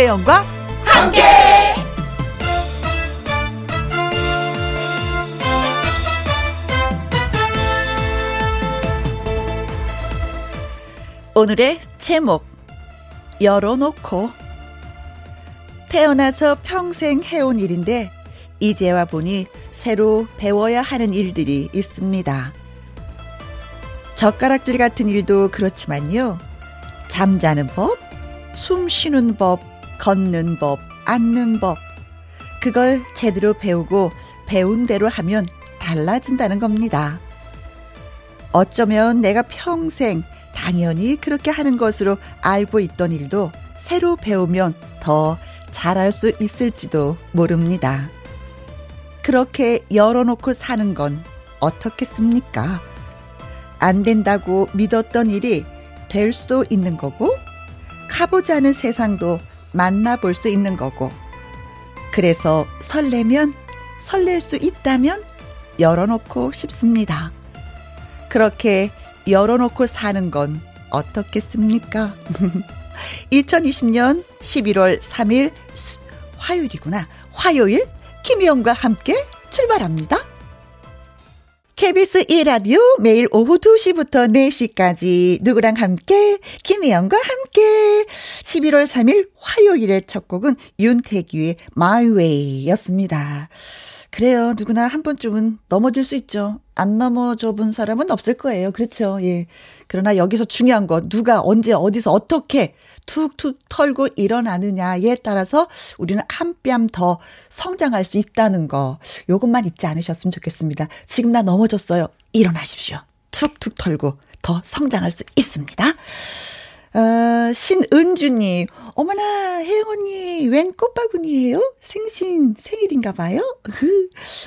김혜영과 함께. 오늘의 제목 열어놓고 태어나서 평생 해온 일인데 이제와 보니 새로 배워야 하는 일들이 있습니다. 젓가락질 같은 일도 그렇지만요. 잠자는 법, 숨 쉬는 법, 걷는 법, 앉는 법. 그걸 제대로 배우고 배운 대로 하면 달라진다는 겁니다. 어쩌면 내가 평생 당연히 그렇게 하는 것으로 알고 있던 일도 새로 배우면 더 잘할 수 있을지도 모릅니다. 그렇게 열어놓고 사는 건 어떻겠습니까? 안 된다고 믿었던 일이 될 수도 있는 거고, 가보지 않은 세상도 만나볼 수 있는 거고, 그래서 설레면, 설렐 수 있다면 열어놓고 싶습니다. 그렇게 열어놓고 사는 건 어떻겠습니까? 2020년 11월 3일 화요일이구나. 화요일 김희영과 함께 출발합니다. KBS 1라디오 매일 오후 2시부터 4시까지 누구랑 함께 김희영과 함께 11월 3일 화요일의 첫 곡은 윤태규의 My Way였습니다. 그래요. 누구나 한 번쯤은 넘어질 수 있죠. 안 넘어져 본 사람은 없을 거예요. 그렇죠. 예. 그러나 여기서 중요한 건 누가 언제 어디서 어떻게 툭툭 털고 일어나느냐에 따라서 우리는 한뼘더 성장할 수 있다는 거. 요것만 잊지 않으셨으면 좋겠습니다. 지금 나 넘어졌어요. 일어나십시오. 툭툭 털고 더 성장할 수 있습니다. 어, 신은주님, 어머나, 혜영 언니, 웬 꽃바구니예요? 생신 생일인가 봐요?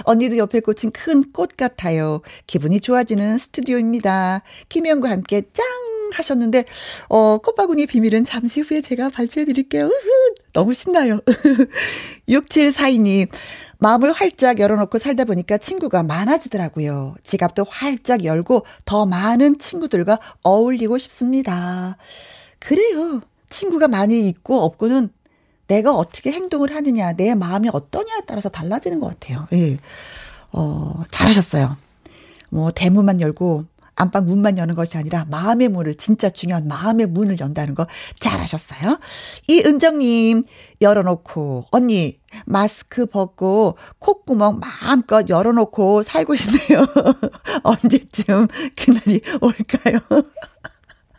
언니도 옆에 꽂힌 큰 꽃 같아요. 기분이 좋아지는 스튜디오입니다. 김혜영과 함께 짱! 하셨는데, 어, 꽃바구니 비밀은 잠시 후에 제가 발표해 드릴게요. 너무 신나요. 6742님, 마음을 활짝 열어놓고 살다 보니까 친구가 많아지더라고요. 지갑도 활짝 열고 더 많은 친구들과 어울리고 싶습니다. 그래요. 친구가 많이 있고 없고는 내가 어떻게 행동을 하느냐, 내 마음이 어떠냐에 따라서 달라지는 것 같아요. 예. 어, 잘하셨어요. 뭐, 대문만 열고, 안방 문만 여는 것이 아니라 마음의 문을 진짜 중요한 마음의 문을 연다는 거 잘하셨어요. 이은정님 열어놓고 언니 마스크 벗고 콧구멍 마음껏 열어놓고 살고 싶네요. 언제쯤 그날이 올까요?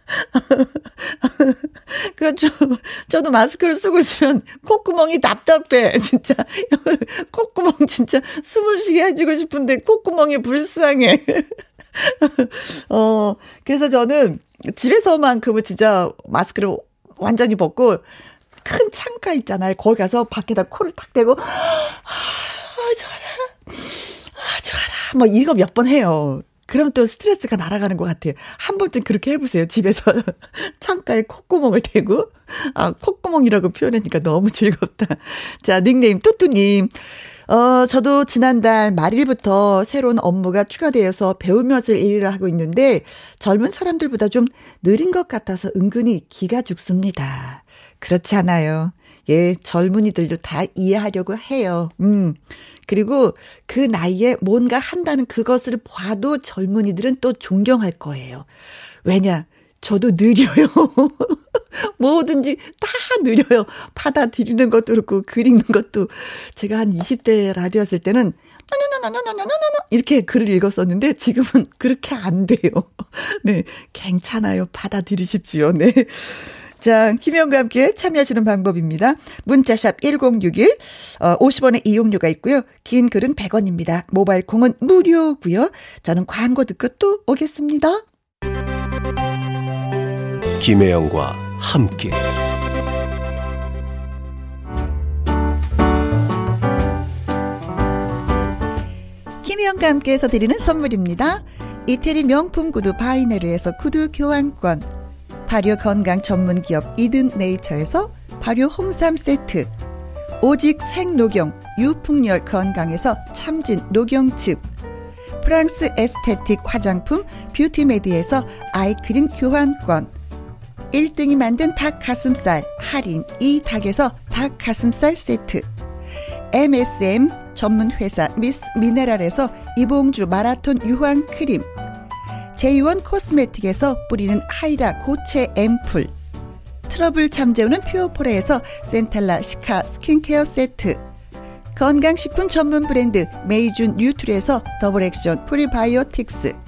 그렇죠. 저도 마스크를 쓰고 있으면 콧구멍이 답답해. 진짜. 콧구멍 진짜 숨을 쉬게 해주고 싶은데 콧구멍이 불쌍해. 어, 그래서 저는 집에서만큼은 진짜 마스크를 완전히 벗고 큰 창가 있잖아요. 거기 가서 밖에다 코를 탁 대고, 아, 좋아라. 아, 좋아라. 뭐 이거 몇 번 해요. 그럼 또 스트레스가 날아가는 것 같아요. 한 번쯤 그렇게 해보세요. 집에서 창가에 콧구멍을 대고. 아, 콧구멍이라고 표현하니까 너무 즐겁다. 자, 닉네임 뚜뚜님. 어, 저도 지난달 말일부터 새로운 업무가 추가되어서 배우면서 일을 하고 있는데 젊은 사람들보다 좀 느린 것 같아서 은근히 기가 죽습니다. 그렇지 않아요. 예, 젊은이들도 다 이해하려고 해요. 음. 그리고 그 나이에 뭔가 한다는 그것을 봐도 젊은이들은 또 존경할 거예요. 왜냐? 저도 느려요. 뭐든지 다 느려요. 받아들이는 것도 그렇고, 그리는 것도. 제가 한 20대 라디오 했을 때는, 이렇게 글을 읽었었는데, 지금은 그렇게 안 돼요. 네. 괜찮아요. 받아들이십시오. 네. 자, 김혜영과 함께 참여하시는 방법입니다. 문자샵 1061, 어, 50원의 이용료가 있고요. 긴 글은 100원입니다. 모바일 콩은 무료고요. 저는 광고 듣고 또 오겠습니다. 김혜영과 함께. 김혜영과 함께해서 드리는 선물입니다. 이태리 명품 구두 바이네르에서 구두 교환권. 발효 건강 전문 기업 이든 네이처에서 발효 홍삼 세트. 오직 생녹용 유풍열 건강에서 참진 녹용즙. 프랑스 에스테틱 화장품 뷰티메디에서 아이크림 교환권 1등이 만든 닭 가슴살 할인 이 닭에서 닭 가슴살 세트. MSM 전문 회사 미스 미네랄에서 이봉주 마라톤 유황 크림. 제이원 코스메틱에서 뿌리는 하이라 고체 앰플. 트러블 잠재우는 퓨어포레에서 Centella cica skincare 세트. 건강식품 전문 브랜드 메이준 뉴트리에서 double action 프리바이오틱스.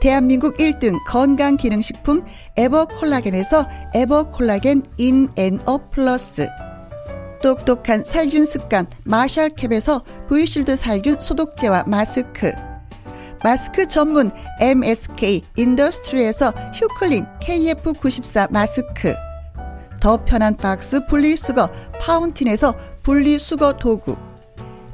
대한민국 1등 건강기능식품 에버콜라겐에서 에버콜라겐 인앤업 플러스. 똑똑한 살균 습관 마샬캡에서 브이실드 살균 소독제와 마스크. 마스크 전문 MSK 인더스트리에서 휴클린 KF94 마스크. 더 편한 박스 분리수거 파운틴에서 분리수거 도구.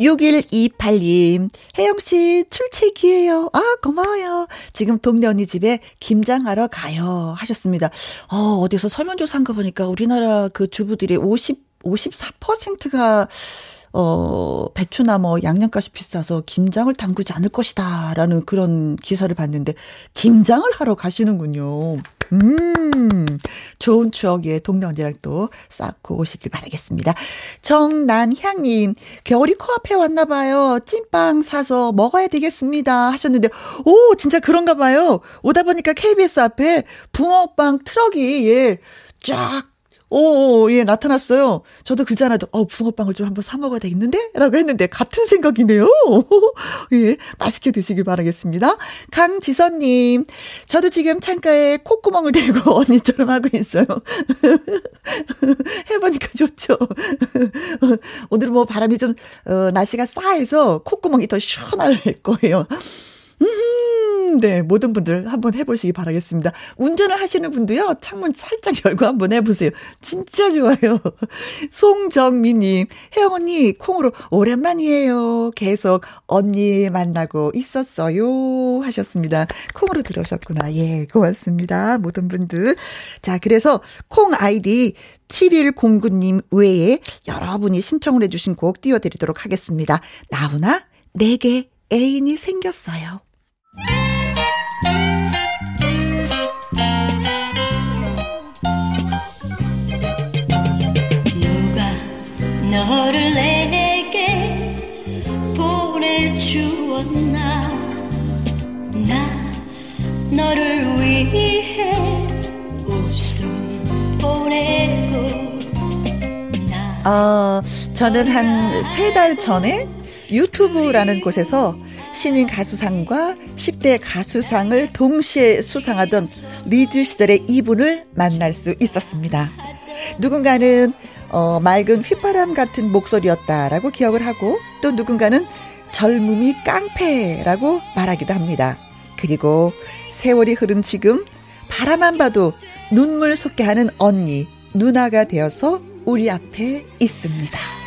6128님, 혜영씨 출첵이에요. 아, 고마워요. 지금 동네 언니 집에 김장하러 가요. 하셨습니다. 어, 어디서 설문조사 한 거 보니까 우리나라 그 주부들이 50, 54%가 어, 배추나 뭐 양념값이 비싸서 김장을 담그지 않을 것이다. 라는 그런 기사를 봤는데, 김장을 하러 가시는군요. 음, 좋은 추억에 동네 언니랑 또 쌓고 오시길 바라겠습니다. 정난향님, 겨울이 코앞에 왔나 봐요. 찐빵 사서 먹어야 되겠습니다. 하셨는데, 오, 진짜 그런가 봐요. 오다 보니까 KBS 앞에 붕어빵 트럭이, 예, 쫙 오, 예, 나타났어요. 저도 글자 하나 더, 어, 붕어빵을 좀 한번 사먹어야 되겠는데? 라고 했는데, 같은 생각이네요. 예, 맛있게 드시길 바라겠습니다. 강지선님, 저도 지금 창가에 콧구멍을 대고 언니처럼 하고 있어요. 해보니까 좋죠. 오늘 은 뭐 바람이 좀, 어, 날씨가 싸해서 콧구멍이 더 시원할 거예요. 음, 네, 모든 분들 한번 해보시기 바라겠습니다. 운전을 하시는 분도요, 창문 살짝 열고 한번 해보세요. 진짜 좋아요. 송정미님, 혜영 언니, 콩으로 오랜만이에요. 계속 언니 만나고 있었어요. 하셨습니다. 콩으로 들어오셨구나. 예, 고맙습니다. 모든 분들. 자, 그래서 콩 아이디 7109님 외에 여러분이 신청을 해주신 곡 띄워드리도록 하겠습니다. 나훈아, 내게 애인이 생겼어요. 누가 너를 내게 보내주었나? 나 너를 위해 웃음 보내고 어, 저는 한 세 달 전에 유튜브라는 곳에서 신인 가수상과 10대 가수상을 동시에 수상하던 리즈 시절의 이분을 만날 수 있었습니다. 누군가는 어, 맑은 휘바람 같은 목소리였다라고 기억을 하고 또 누군가는 젊음이 깡패라고 말하기도 합니다. 그리고 세월이 흐른 지금 바라만 봐도 눈물 솟게 하는 언니, 누나가 되어서 우리 앞에 있습니다.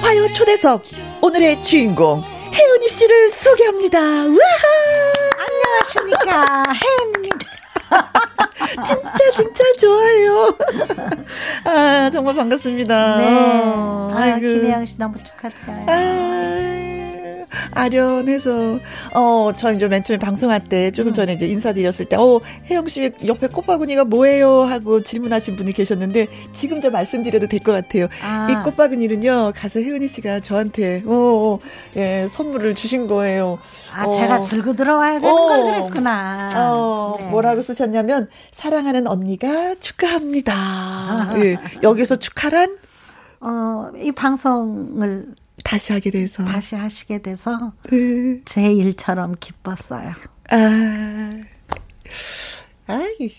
화요 초대석 오늘의 주인공 혜은이 씨를 소개합니다. 우와! 안녕하십니까 혜은입니다. 진짜 진짜 좋아요. 아 정말 반갑습니다. 네. 아, 김혜영 씨 너무 축하드려요. 아, 아련해서 어 저 이제 맨 처음에 방송할 때 조금 전에 이제 인사드렸을 때 어 혜영 씨 옆에 꽃바구니가 뭐예요 하고 질문하신 분이 계셨는데 지금 저 말씀드려도 될 것 같아요. 아. 이 꽃바구니는요 가수 혜은이 씨가 저한테 어, 어 예, 선물을 주신 거예요. 아 어. 제가 들고 들어와야 되는 어. 걸 그랬구나. 어 네. 뭐라고 쓰셨냐면 사랑하는 언니가 축하합니다. 아. 예, 여기서 축하란 어, 이 방송을 다시 하게 돼서 다시 하시게 돼서 네. 제 일처럼 기뻤어요. 아 아이,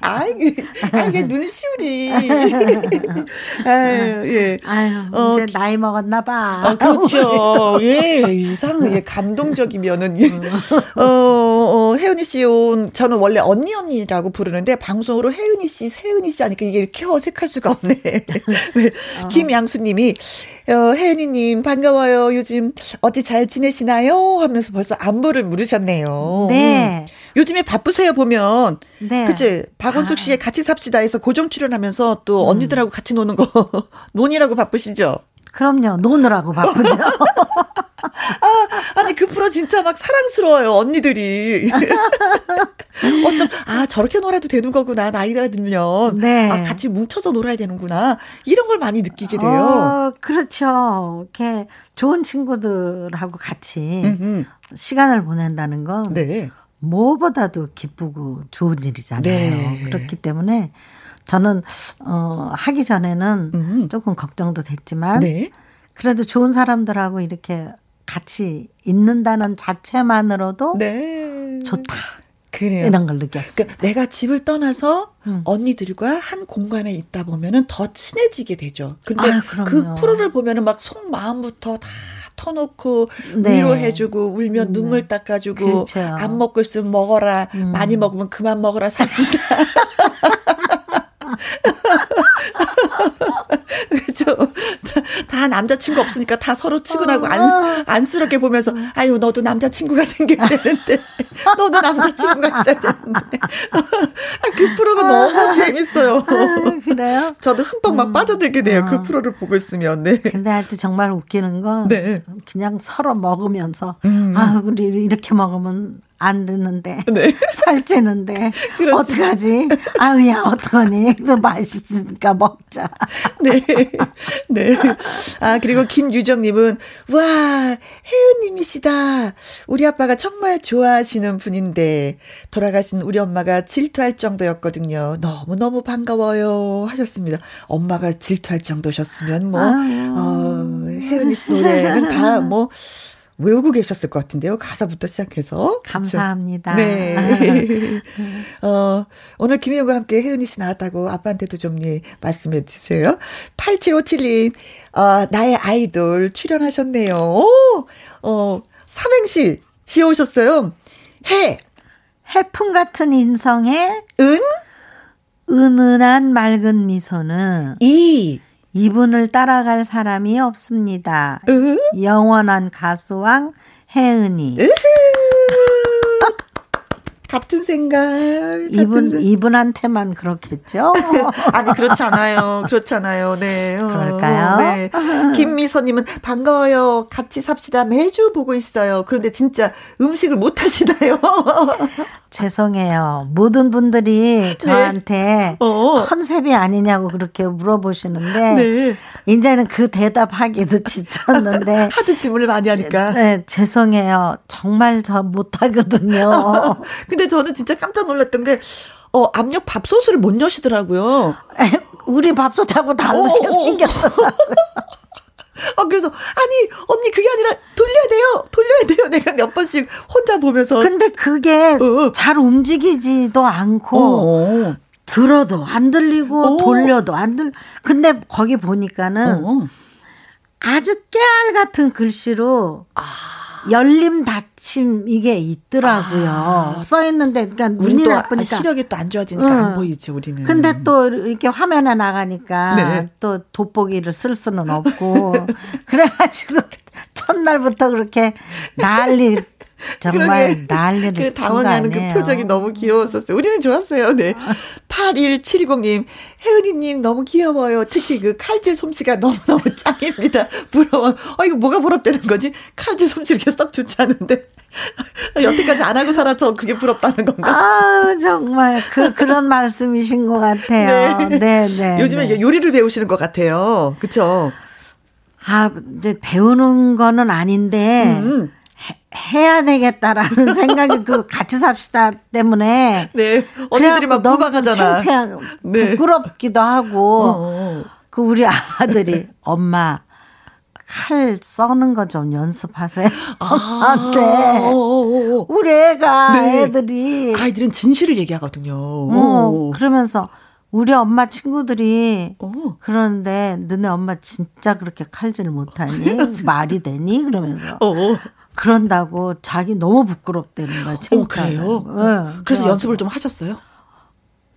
아이, 아이, 눈시울이. 아유, 예. 아유, 어, 이제 나이 먹었나 봐. 아, 그렇죠. 예, 이상, 예, 감동적이면은, 예. 어, 어, 혜은이 씨 온, 저는 원래 언니 언니라고 부르는데, 방송으로 혜은이 씨, 세은이 씨 하니까 이게 이렇게 어색할 수가 없네. 어. 김양수 님이, 어, 혜은이님, 반가워요. 요즘 어찌 잘 지내시나요? 하면서 벌써 안부를 물으셨네요. 네. 음. 요즘에 바쁘세요 보면 네. 그치 박원숙 씨의 같이 삽시다에서 고정 출연하면서 또 음. 언니들하고 같이 노는 거 논이라고 바쁘시죠? 그럼요. 노느라고 바쁘죠. 아, 아니 그 프로 진짜 막 사랑스러워요 언니들이. 어쩜 아 저렇게 놀아도 되는 거구나 나이가 들면. 네. 아 같이 뭉쳐서 놀아야 되는구나 이런 걸 많이 느끼게 돼요. 어, 그렇죠. 이렇게 좋은 친구들하고 같이 음흠. 시간을 보낸다는 건 네. 무엇보다도 기쁘고 좋은 일이잖아요. 네. 그렇기 때문에 저는 어 하기 전에는 음. 조금 걱정도 됐지만 네. 그래도 좋은 사람들하고 이렇게 같이 있는다는 자체만으로도 네. 좋다 그래요. 이런 걸 느꼈어요. 그러니까 내가 집을 떠나서 음. 언니들과 한 공간에 있다 보면은 더 친해지게 되죠. 근데 그럼요. 그 프로를 보면은 막 속 마음부터 다 터놓고 네. 위로해주고 울면 음. 눈물 닦아주고 그렇죠. 안 먹고 있으면 먹어라 음. 많이 먹으면 그만 먹어라 살찐다. 그죠? 다, 다 남자친구 없으니까 다 서로 치고나고 안, 안쓰럽게 보면서, 아유, 너도 남자친구가 생겨야 되는데, 너도 남자친구가 있어야 되는데. 아, 그 프로가 너무 재밌어요. 아, 그래요? 저도 흠뻑 막 빠져들게 돼요. 어. 그 프로를 보고 있으면, 네. 근데 하여튼 정말 웃기는 건 네. 그냥 서로 먹으면서 음. 아 우리 이렇게 먹으면 안 되는데 네. 살찌는데 그렇지. 어떡하지? 아우야 어떡하니? 또 맛있으니까 먹자. 네. 네. 아, 그리고 김유정님은, 와, 혜은님이시다. 우리 아빠가 정말 좋아하시는 분인데, 돌아가신 우리 엄마가 질투할 정도였거든요. 너무너무 반가워요. 하셨습니다. 엄마가 질투할 정도셨으면 뭐, 아유. 어, 혜은이 씨 노래는 다 뭐, 외우고 계셨을 것 같은데요. 가사부터 시작해서. 그쵸? 감사합니다. 네. 어, 오늘 김혜영과 함께 혜은이 씨 나왔다고 아빠한테도 좀 예, 말씀해 주세요. 8757님, 어, 나의 아이돌 출연하셨네요. 오, 어, 삼행시 지어오셨어요. 해, 해풍 같은 인성에 은, 은은한 맑은 미소는 이, 이분을 따라갈 사람이 없습니다. 으, 영원한 가수왕 혜은이. 같은 생각. 같은 이분 생각. 이분한테만 그렇겠죠? 아니 그렇지 않아요. 그렇지 않아요. 네. 어, 그럴까요? 네. 김미선님은 반가워요. 같이 삽시다. 매주 보고 있어요. 그런데 진짜 음식을 못 하시나요? 죄송해요. 모든 분들이 저한테 네. 어. 컨셉이 아니냐고 그렇게 물어보시는데 네. 이제는 그 대답하기도 지쳤는데 하도 질문을 많이 하니까. 네, 죄송해요. 정말 저 못하거든요. 근데 저는 진짜 깜짝 놀랐던 게 어, 압력 밥솥을 못 여시더라고요. 우리 밥솥하고 다르게 어, 어. 생겼어요. 아, 그래서, 아니, 언니, 그게 아니라, 돌려야 돼요! 돌려야 돼요! 내가 몇 번씩 혼자 보면서. 근데 그게 어. 잘 움직이지도 않고 어. 들어도 안 들리고 어. 돌려도 안 들. 근데 거기 보니까는 어. 아주 깨알 같은 글씨로 아. 열림 닫힘 이게 있더라고요. 써 있는데 그러니까 눈이 또 나쁘니까. 시력이 또 안 좋아지니까 응. 안 보이지, 우리는. 근데 또 이렇게 화면에 나가니까 네. 또 돋보기를 쓸 수는 없고 그래가지고 첫날부터 그렇게 난리 정말. 난리를 그친 당황하는 거 그. 표정이 너무 귀여웠었어요. 우리는 좋았어요. 네. 8170님, 혜은이님 너무 귀여워요. 특히 그 칼질 솜씨가 너무너무 짱입니다. 부러워. 어, 이거 뭐가 부럽다는 거지? 칼질 솜씨 이렇게 썩 좋지 않은데. 여태까지 안 하고 살아서 그게 부럽다는 건가? 아 정말 그 그런 말씀이신 것 같아요. 네, 네. 요즘에 네. 요리를 배우시는 것 같아요. 그쵸? 아 이제 배우는 거는 아닌데 음. 해, 해야 되겠다라는 생각이 그 같이 삽시다 때문에 네. 언니들이 막 부박하잖아. 창피하고 네. 부끄럽기도 하고 어, 어. 그 우리 아들이 엄마 칼 써는 거 좀 연습하세요. 아, 네. 어, 어, 어. 우리 애가 네. 애들이 아이들은 진실을 얘기하거든요. 어, 어. 그러면서 우리 엄마 친구들이 어. 그러는데 너네 엄마 진짜 그렇게 칼질 못하니 말이 되니 그러면서 어, 어. 그런다고 자기 너무 부끄럽다는 거야. 어, 그래요? 거. 예, 그래서 그래가지고. 연습을 좀 하셨어요?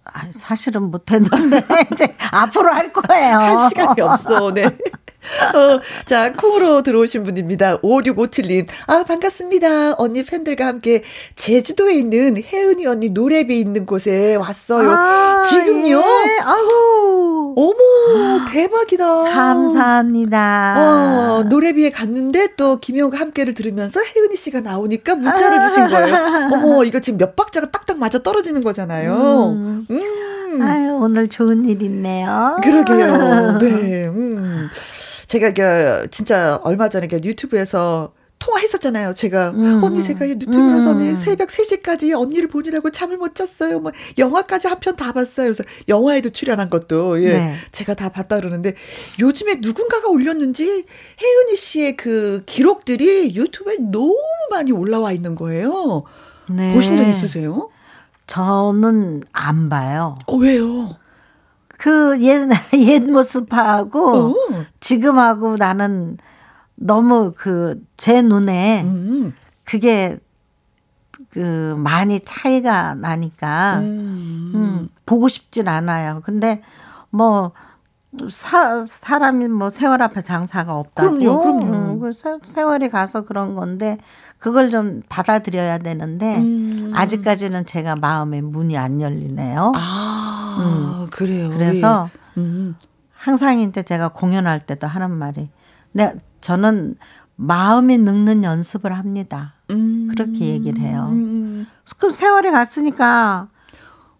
아, 사실은 못했는데 이제 앞으로 할 거예요. 할 시간이 없어, 네. 어, 자, 콩으로 들어오신 분입니다. 5657님. 아, 반갑습니다. 언니 팬들과 함께 제주도에 있는 혜은이 언니 노래비 있는 곳에 왔어요. 아, 지금요? 예. 아우 어머, 대박이다. 감사합니다. 어, 노래비에 갔는데 또 김영과 함께를 들으면서 혜은이 씨가 나오니까 문자를 주신 거예요. 어머, 이거 지금 몇 박자가 딱딱 맞아 떨어지는 거잖아요. 음. 음. 아유 오늘 좋은 일 있네요. 그러게요. 네. 음. 제가 그 진짜 얼마 전에 그 유튜브에서 통화했었잖아요. 제가 음. 언니 제가 유튜브로서 음. 새벽 3시까지 언니를 보느라고 잠을 못 잤어요. 뭐 영화까지 한 편 다 봤어요. 그래서 영화에도 출연한 것도 예. 네. 제가 다 봤다 그러는데 요즘에 누군가가 올렸는지 혜은이 씨의 그 기록들이 유튜브에 너무 많이 올라와 있는 거예요. 네. 보신 적 있으세요? 저는 안 봐요. 어, 왜요? 그 옛, 옛 모습하고 어. 지금하고 나는 너무 그 제 눈에 음. 그게 그 많이 차이가 나니까 음. 음, 보고 싶진 않아요. 근데 뭐 사, 사람이 뭐 세월 앞에 장사가 없다고. 그럼요, 그럼요. 음, 그 세, 세월이 가서 그런 건데 그걸 좀 받아들여야 되는데 음. 아직까지는 제가 마음에 문이 안 열리네요. 아, 그래요. 그래서 예. 음. 항상 이제 제가 공연할 때도 하는 말이 네, 저는 마음이 늙는 연습을 합니다. 음. 그렇게 얘기를 해요. 음. 그럼 세월이 갔으니까.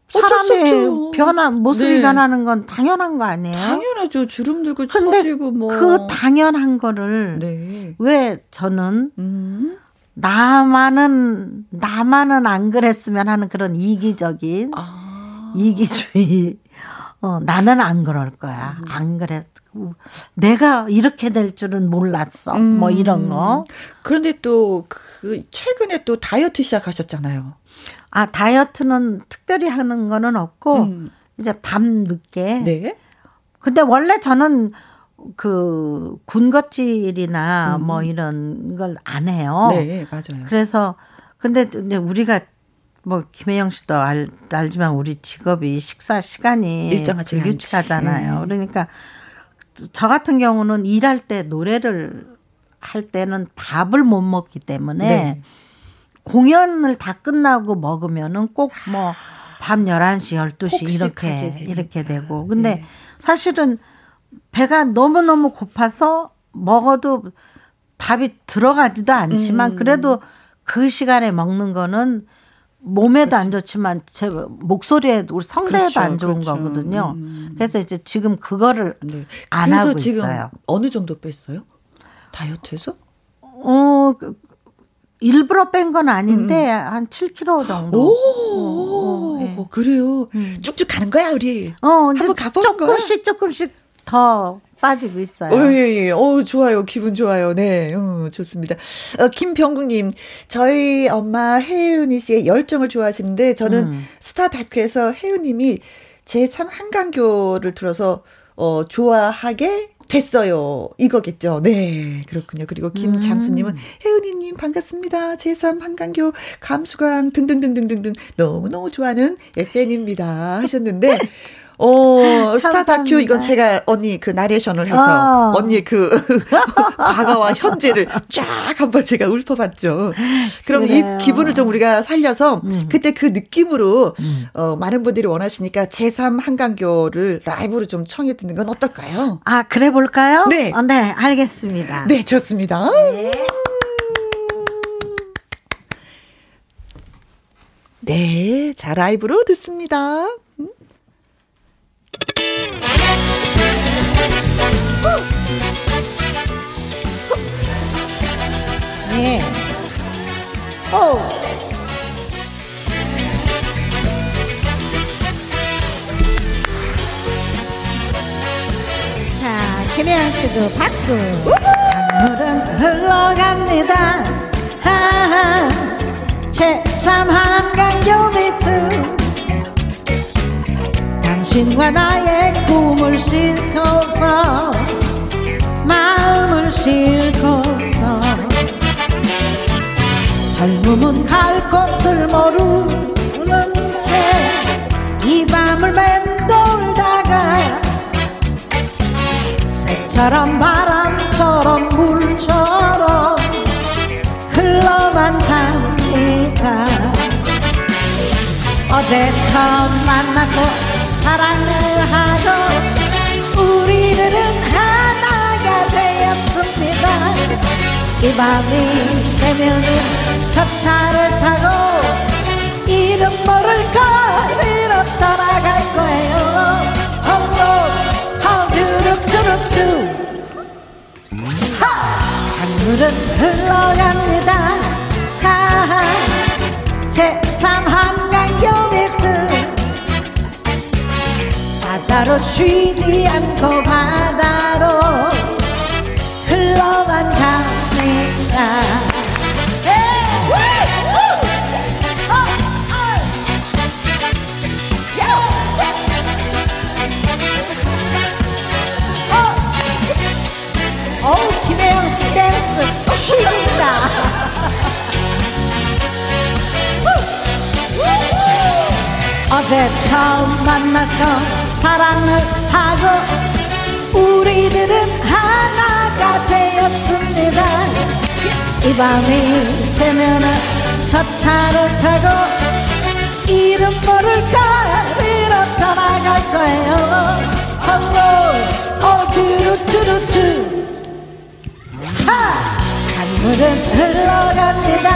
사람의 변화 모습이 네. 변하는 건 당연한 거 아니에요? 당연하죠. 주름 들고 처지고 뭐. 그 당연한 거를 네. 왜 저는 음. 나만은 나만은 안 그랬으면 하는 그런 이기적인 아. 이기주의. 어, 나는 안 그럴 거야. 음. 안 그랬. 내가 이렇게 될 줄은 몰랐어. 음. 뭐 이런 거. 그런데 또 그 최근에 또 다이어트 시작하셨잖아요. 아 다이어트는 특별히 하는 거는 없고 음. 이제 밤 늦게. 네. 근데 원래 저는 그 군것질이나 뭐 이런 걸 안 해요. 음. 네, 맞아요. 그래서 근데 우리가 뭐 김혜영 씨도 알, 알지만 우리 직업이 식사 시간이 일정하지가 불규칙하잖아요. 않지. 그러니까 저 같은 경우는 일할 때 노래를 할 때는 밥을 못 먹기 때문에 네. 공연을 다 끝나고 먹으면은 꼭뭐 밤 11시, 12시 폭식하게 이렇게. 이렇게 되고. 근데 네. 사실은 배가 너무너무 고파서 먹어도 밥이 들어가지도 않지만 음. 그래도 그 시간에 먹는 거는 몸에도 안 좋지만 제 목소리에도 우리 성대에도 그렇죠, 안 좋은 그렇죠. 거거든요. 음. 그래서 이제 지금 그거를 네. 안 그래서 하고 지금 있어요. 어느 정도 뺐어요? 다이어트에서? 어, 그, 일부러 뺀 건 아닌데 한 7kg 정도. 음. 오, 어, 예. 그래요. 쭉쭉 가는 거야, 우리. 어, 한번 가보는? 조금씩 조금씩 더 빠지고 있어요. 어, 예, 예. 어, 좋아요. 기분 좋아요. 네. 어, 좋습니다. 어, 김병국님, 저희 엄마 혜은이 씨의 열정을 좋아하시는데, 저는 음. 스타 다큐에서 혜은님이 제3 한강교를 들어서, 어, 좋아하게 됐어요. 이거겠죠. 네. 그렇군요. 그리고 김장수님은 혜은이님 반갑습니다. 제3 한강교 감수강 등등등등등등 너무너무 좋아하는 팬입니다. 하셨는데, 어, 스타 다큐. 이건 제가 언니 그 나레이션을 해서 어. 언니의 그 과거와 현재를 쫙 한번 제가 읊어봤죠. 그럼 그래요. 이 기분을 좀 우리가 살려서 음. 그때 그 느낌으로 어, 많은 분들이 원하시니까 제3 한강교를 라이브로 좀 청해 듣는 건 어떨까요? 아, 그래 볼까요? 네. 어, 네, 알겠습니다. 네, 좋습니다. 네, 자 라이브로 듣습니다. 네. 오. 자, 김혜영 씨도 박수. 강물은 흘러갑니다 하하 제3 한강교 밑은 당신과 나의 꿈을 싣고서 마음을 싣고서. 젊음은 갈 곳을 모르는 채이 밤을 맴돌다가 새처럼 바람처럼 물처럼 흘러만 갑니다. 어제 처음 만나서 사랑을 하고 우리들은 하나가 되었습니다. 이 밤이 새면은 첫 차를 타고 이름 모를 거리로 떠나갈 거예요. 홈로 홈두룩두룩두 하! 강물은 흘러갑니다. 하하. 제3 한강교 밑은 바다로 쉬지 않고 바다로 흘러만 갑니다 어우 김혜영 씨 댄스 힘이다 어제 처음 만나서 사랑을 하고 우리들은 하나가 되었습니다. 이 밤이 새면은 첫 차를 타고 이름 모를 거리로 떠나갈 거예요. 홀로 어두루뚜루뚜 하! 강물은 흘러갑니다.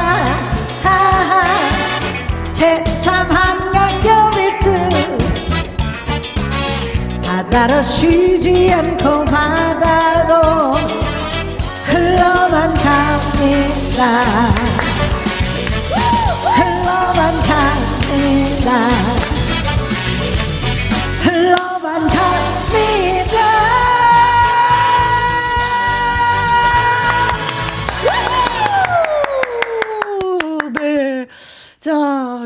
하하! 제3 한강교 바다로 쉬지 않고 바다로 흘러만 갑니다. 흘러만 갑니다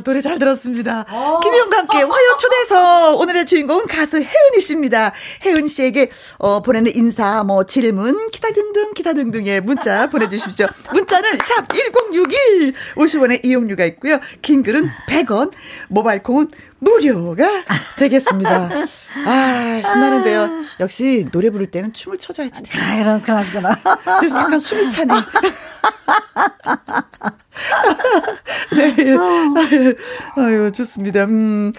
노래 잘 들었습니다. 김희영과 함께 화요 초대서 오늘의 주인공은 가수 혜은이 씨입니다. 혜은 씨에게 어, 보내는 인사, 뭐 질문, 기타 등등, 기타 등등의 문자 보내주십시오. 문자는 샵 1061, 50원의 이용료가 있고요. 긴 글은 100원, 모바일 콩은 무료가 되겠습니다. 아, 신나는데요. 역시 노래 부를 때는 춤을 춰줘야지. 돼. 아, 이런, 그런, 그런. 그래서 약간 숨이 차네. 네. 아유, 좋습니다. 음,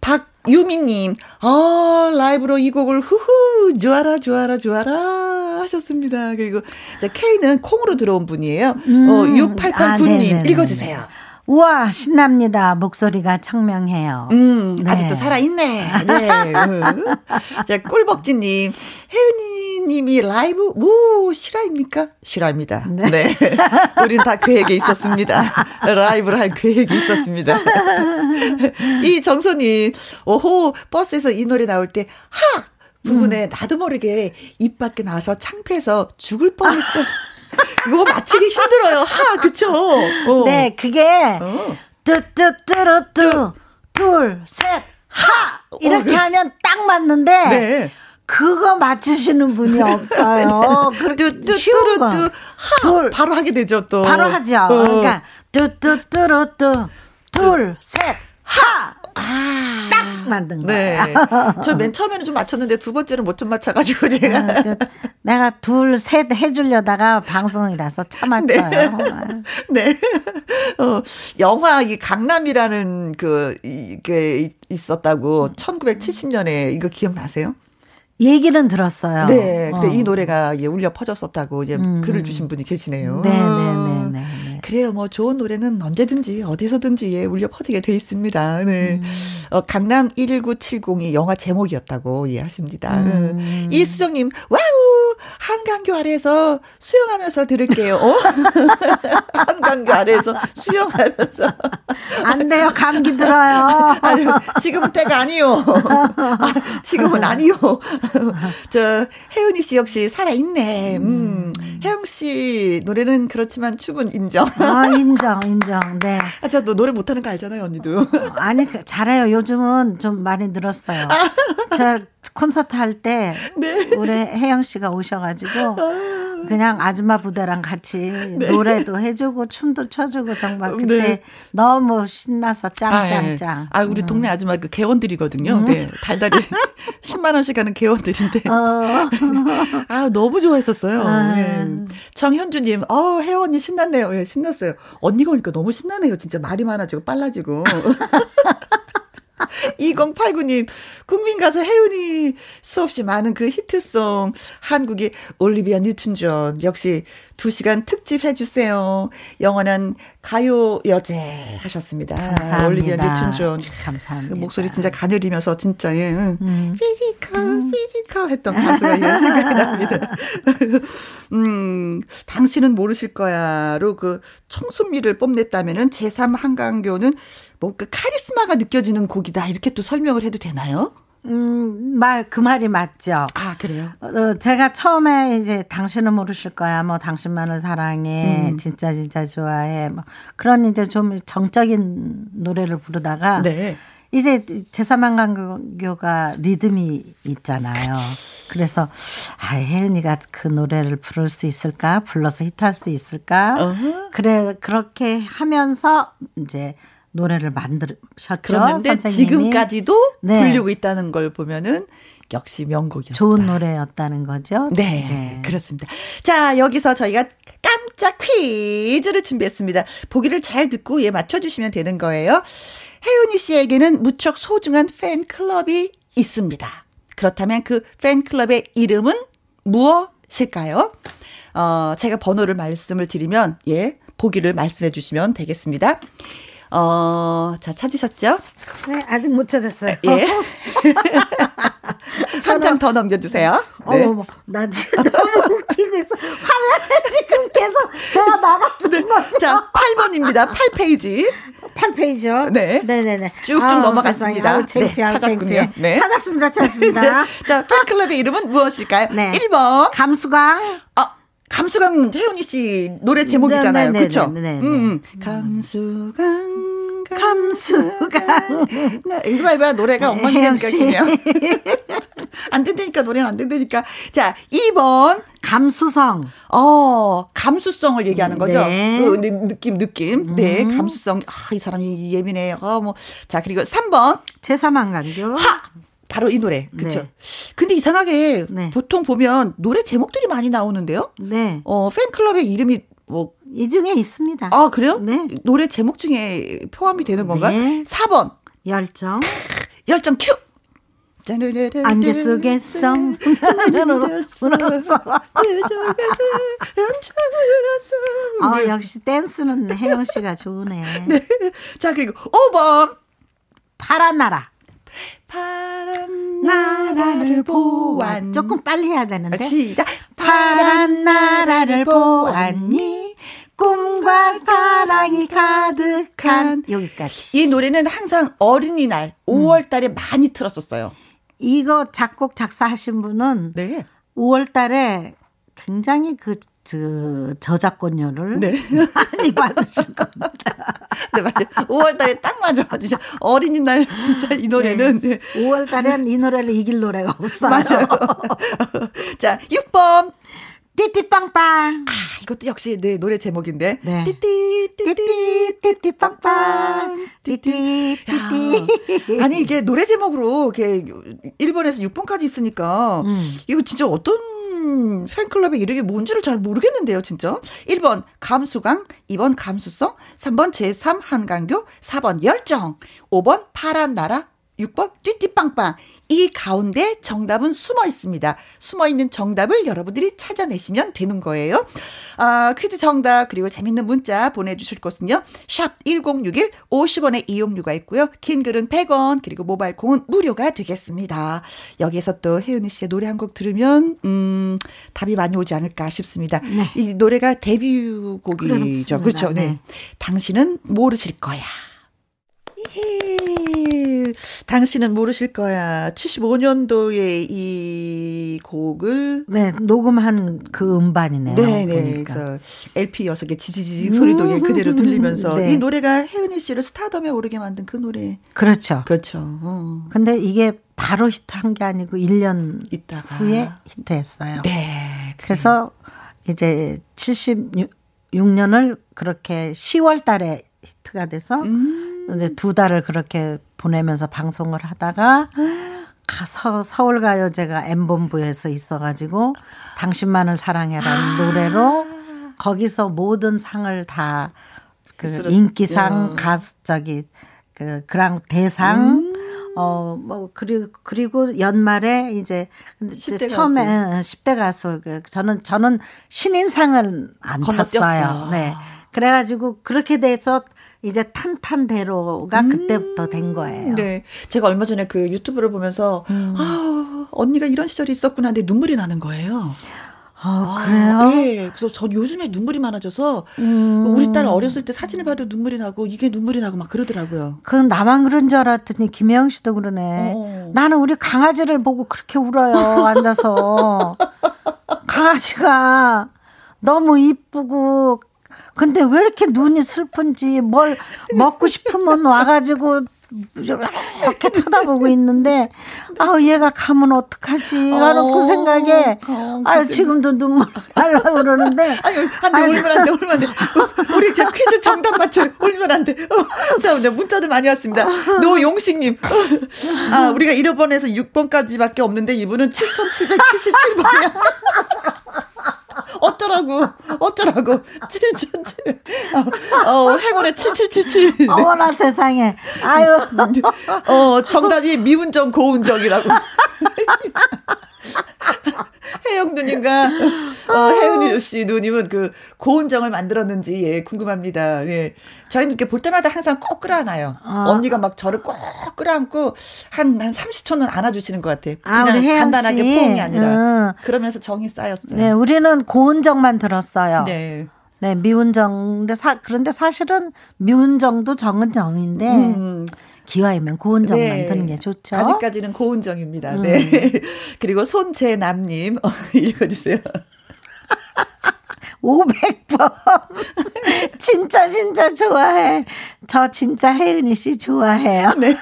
박 유미님, 아, 라이브로 이 곡을 후후, 좋아라, 좋아라, 좋아라 하셨습니다. 그리고, 자, K는 콩으로 들어온 분이에요. 어, 음. 6889님, 아. 읽어주세요. 우와, 신납니다. 목소리가 청명해요. 음, 네. 아직도 살아있네. 네. 음. 자, 꿀벅지님, 혜은이님이 라이브, 오, 실화입니까? 실화입니다. 네. 우린 다 계획에 있었습니다. 라이브를 할 계획이 있었습니다. 이 정선님, 오호, 버스에서 이 노래 나올 때, 하! 부분에 음. 나도 모르게 입 밖에 나와서 창피해서 죽을 뻔했어. 이거 맞히기 힘들어요. 하, 그쵸? 어. 네, 그게 어. 뚜뚜뚜루뚜 둘, 셋, 하! 이렇게 어, 하면 딱 맞는데 네. 그거 맞히시는 분이 없어요. 그렇게 쉬운 거. 뚜뚜뚜루뚜 하 둘. 바로 하게 되죠 또 바로 하죠. 어. 그러니까 뚜뚜뚜루뚜 둘, 셋, 하! 아. 딱 만든 네. 거야. 저맨 처음에는 좀 맞췄는데 두 번째는 못 좀 맞춰가지고 제가. 어, 그 내가 둘, 셋 해주려다가 방송이라서 참았어요. 네. 어, 영화 이 강남이라는 그, 이게 있었다고 1970년에 이거 기억나세요? 얘기는 들었어요. 네. 근데 어. 이 노래가 예, 울려 퍼졌었다고 이제 음. 글을 주신 분이 계시네요. 네, 네, 네, 네, 네. 그래요. 뭐 좋은 노래는 언제든지 어디서든지 예, 울려 퍼지게 돼 있습니다. 네. 음. 어, 강남 11970이 영화 제목이었다고 예, 하십니다. 음. 음. 이수정님, 와우! 한강교 아래에서 수영하면서 들을게요. 어? 한강교 아래에서 수영하면서. 안 돼요. 감기 들어요. 아니, 지금은 때가 아니요. 아, 지금은 아니요. 저, 혜은이 씨 역시 살아있네. 음. 혜영 씨 노래는 그렇지만 춤은 인정. 아, 인정, 인정. 네. 아, 저도 노래 못하는 거 알잖아요, 언니도. 아니, 그, 잘해요. 요즘은 좀 많이 늘었어요. 저 콘서트 할 때, 네. 우리 혜영 씨가 오 셔가지고, 그냥 아줌마 부대랑 같이 네. 노래도 해주고, 춤도 춰주고, 정말 그때 네. 너무 신나서 짱짱짱. 음. 아, 우리 동네 아줌마 그 계원들이거든요. 네. 다달이 10만 원씩 하는 계원들인데. 어, 아, 너무 좋아했었어요. 아. 예. 정현주님, 어, 혜은 언니 신났네요. 예, 신났어요. 언니가 오니까 너무 신나네요. 진짜 말이 많아지고 빨라지고. 2089님, 국민 가수 혜은이 수없이 많은 그 히트송, 한국의 올리비아 뉴튼 존, 역시 2시간 특집 해주세요. 영원한 가요 여제 하셨습니다. 감사합니다. 올리비아 뉴튼 존. 감사합니다. 그 목소리 진짜 가늘면서 진짜 예. 음. physical physical 했던 가수가 예, 생각이 납니다. 음, 당신은 모르실 거야로 그 청순미를 뽐냈다면은 제3 한강교는 뭐 그 카리스마가 느껴지는 곡이다 이렇게 또 설명을 해도 되나요? 음, 말, 그 말이 맞죠. 아 그래요? 어, 제가 처음에 이제 당신은 모르실 거야. 뭐 당신만을 사랑해. 음. 진짜 진짜 좋아해. 뭐 그런 이제 좀 정적인 노래를 부르다가 네. 이제 제3한 강교가 리듬이 있잖아요. 그래서 아, 혜은이가 그 노래를 부를 수 있을까? 불러서 히트할 수 있을까? 어허. 그래 그렇게 하면서 이제 노래를 만드셨죠. 그런데. 지금까지도 네. 불리고 있다는 걸 보면은 역시 명곡이었다. 좋은 노래였다는 거죠. 네, 그렇습니다. 자, 여기서 저희가 깜짝 퀴즈를 준비했습니다. 보기를 잘 듣고 예 맞춰주시면 되는 거예요. 혜은이 씨에게는 무척 소중한 팬클럽이 있습니다. 그렇다면 그 팬클럽의 이름은 무엇일까요? 어, 제가 번호를 말씀을 드리면, 예, 보기를 말씀해 주시면 되겠습니다. 어, 자, 찾으셨죠? 네, 아직 못 찾았어요. 예. 한장더 넘겨주세요. 네. 어머머, 나 지금 너무 웃기고 있어. 화면에 지금 계속 제가 나가는 거죠. 자, 8번입니다. 8페이지. 8페이지요? 네. 네네네. 쭉쭉 넘어갔습니다. 아우, 창피해, 네, 찾았군요. 창피해. 네. 찾았습니다, 찾았습니다. 자, 팬클럽의 이름은 무엇일까요? 네. 1번. 감수광. 아, 감수강 혜은이 씨 노래 제목이잖아요. 네, 네, 그렇죠? 네, 네, 네. 음, 음. 감수강. 감수강. 네, 이거 봐, 이봐. 노래가 네, 엉망이니까. 그냥. 안 된다니까, 노래는 안 된다니까. 자, 2번. 감수성. 어, 감수성을 얘기하는 거죠. 네. 그 느- 느낌, 느낌. 네, 감수성. 아, 이 사람이 예민해. 어, 뭐. 자, 그리고 3번. 제3한강교. 하! 바로 이 노래. 그쵸. 네. 근데 이상하게 네. 보통 보면 노래 제목들이 많이 나오는데요. 네. 어, 팬클럽의 이름이 뭐, 이 중에 있습니다. 아, 그래요? 네. 노래 제목 중에 포함이 되는 건가요? 네. 4번. 열정. 열정 큐! 안개 속에서 울었어. 아, 역시 댄스는 혜영 씨가 좋으네. 자, 그리고 5번. 파란 나라. 파란 나라를 보았니. 조금 빨리 해야 되는데. 시작. 파란 나라를 보았니? 꿈과 사랑이 가득한 여기까지. 이 노래는 항상 어린이날 5월 달에 많이 틀었었어요. 이거 작곡 작사하신 분은 네. 5월 달에 굉장히 그, 그 저작권료를 네. 많이 받으실 겁니다. 네, 맞아요. 5월 달에 딱 맞아. 진짜 어린이날 진짜 이 노래는. 네. 5월 달엔 이 노래를 이길 노래가 없어요. 맞아요. 자, 6번. 띠띠빵빵. 아, 이것도 역시 네, 노래 제목인데. 네. 띠띠, 띠띠, 띠띠, 띠띠빵빵. 띠띠, 띠띠. 야, 아니, 이게 노래 제목으로 이렇게 1번에서 6번까지 있으니까 음. 이거 진짜 어떤 팬클럽의 이름이 뭔지를 잘 모르겠는데요, 진짜. 1번 감수강, 2번 감수성, 3번 제3 한강교, 4번 열정, 5번 파란 나라, 6번 띠띠빵빵. 이 가운데 정답은 숨어 있습니다. 숨어 있는 정답을 여러분들이 찾아내시면 되는 거예요. 아, 퀴즈 정답 그리고 재밌는 문자 보내주실 곳은요. 샵 1061 50원의 이용료가 있고요. 긴 글은 100원 그리고 모바일 콩은 무료가 되겠습니다. 여기서 또 혜은이 씨의 노래 한 곡 들으면 음, 답이 많이 오지 않을까 싶습니다. 네. 이 노래가 데뷔곡이죠. 그렇죠. 네. 네. 당신은 모르실 거야. 예, 당신은 모르실 거야. 75년도에 이 곡을 네, 녹음한 그 음반이네요. 네네. 보니까. 그래서 LP 여섯 개 지지지직 소리도 예, 그대로 들리면서 네. 이 노래가 혜은이 씨를 스타덤에 오르게 만든 그 노래. 그렇죠. 그렇죠. 어. 근데 이게 바로 히트한 게 아니고 1년 이따가 후에 히트했어요. 네. 그래서 이제 76년을 그렇게 10월 달에 히트가 돼서 음. 이제 두 달을 그렇게 보내면서 방송을 하다가 가서 서울가요제가 M본부에서 있어가지고 당신만을 사랑해라는 노래로 거기서 모든 상을 다 그 인기상 야. 가수 저기 그 그랑 대상 어뭐 그리고 그리고 연말에 이제, 이제 10대 처음에 10대 가수 그 저는 저는 신인상을 안 건너뛰었어. 탔어요. 네. 그래가지고 그렇게 돼서 이제 탄탄대로가 그때부터 된 거예요. 네. 제가 얼마 전에 그 유튜브를 보면서 음. 아, 언니가 이런 시절이 있었구나 하는데 눈물이 나는 거예요. 아, 그래요? 예. 그래서 전 요즘에 눈물이 많아져서 음. 우리 딸 어렸을 때 사진을 봐도 눈물이 나고 이게 눈물이 나고 막 그러더라고요. 그건 나만 그런 줄 알았더니 김혜영 씨도 그러네. 어. 나는 우리 강아지를 보고 그렇게 울어요. 앉아서. 강아지가 너무 이쁘고 근데 왜 이렇게 눈이 슬픈지 뭘 먹고 싶으면 와가지고 이렇게 쳐다보고 있는데 아우 얘가 가면 어떡하지 하는 어, 그 생각에 어, 아유 그 지금도 눈물 날라 그러는데 아유, 안 돼, 울면 안 돼, 울면 안 돼. 어, 우리 저 퀴즈 정답 맞춰. 울면 안 돼. 어, 자, 문자들 많이 왔습니다. 노용식님. 어, 아, 우리가 1번에서 6번까지밖에 없는데 이분은 7777번이야. 어쩌라고, 어쩌라고. 7777. 어, 어, 행운의 7777. 네. 어머나 세상에 아유 어, 정답이 미운정, 고운정이라고. 혜영 누님과 어, 혜은이 씨 누님은 그 고운정을 만들었는지 예, 궁금합니다. 예. 저희는 이렇게 볼 때마다 항상 꼭 끌어안아요. 아. 언니가 막 저를 꼭 끌어안고 한, 한 30초는 안아주시는 것 같아요. 아, 그냥 우리 간단하게 씨. 포옹이 아니라. 응. 그러면서 정이 쌓였어요. 네 우리는 고운정만 들었어요. 네. 네, 미운정. 근데 사, 그런데 사실은 미운정도 정은 정인데, 음. 기왕이면 고운정만 네. 드는 게 좋죠. 아직까지는 고운정입니다. 음. 네. 그리고 손재남님, 어, 읽어주세요. 500번. 진짜, 진짜 좋아해. 저 진짜 혜은이 씨 좋아해요. 네.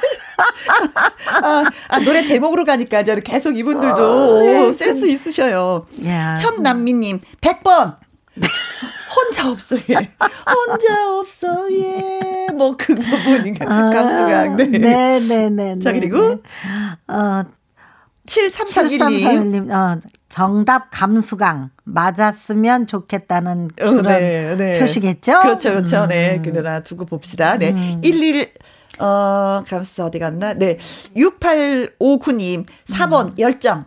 아, 아, 노래 제목으로 가니까 계속 이분들도 어, 네, 오, 센스 있으셔요. 야. 현남미님, 100번! 혼자 없어, 예. 혼자 없어, 예. 뭐, 그거 보니까. 감수강, 네. 아, 네, 네, 네. 자, 네, 그리고 네. 어, 7331님. 7331님, 어, 정답 감수강. 맞았으면 좋겠다는 어, 그런 네, 네. 표시겠죠? 그렇죠, 그렇죠. 음. 네. 그러나 두고 봅시다. 네. 11, 어, 감수 어디 갔나? 네. 6859님, 4번, 음. 열정.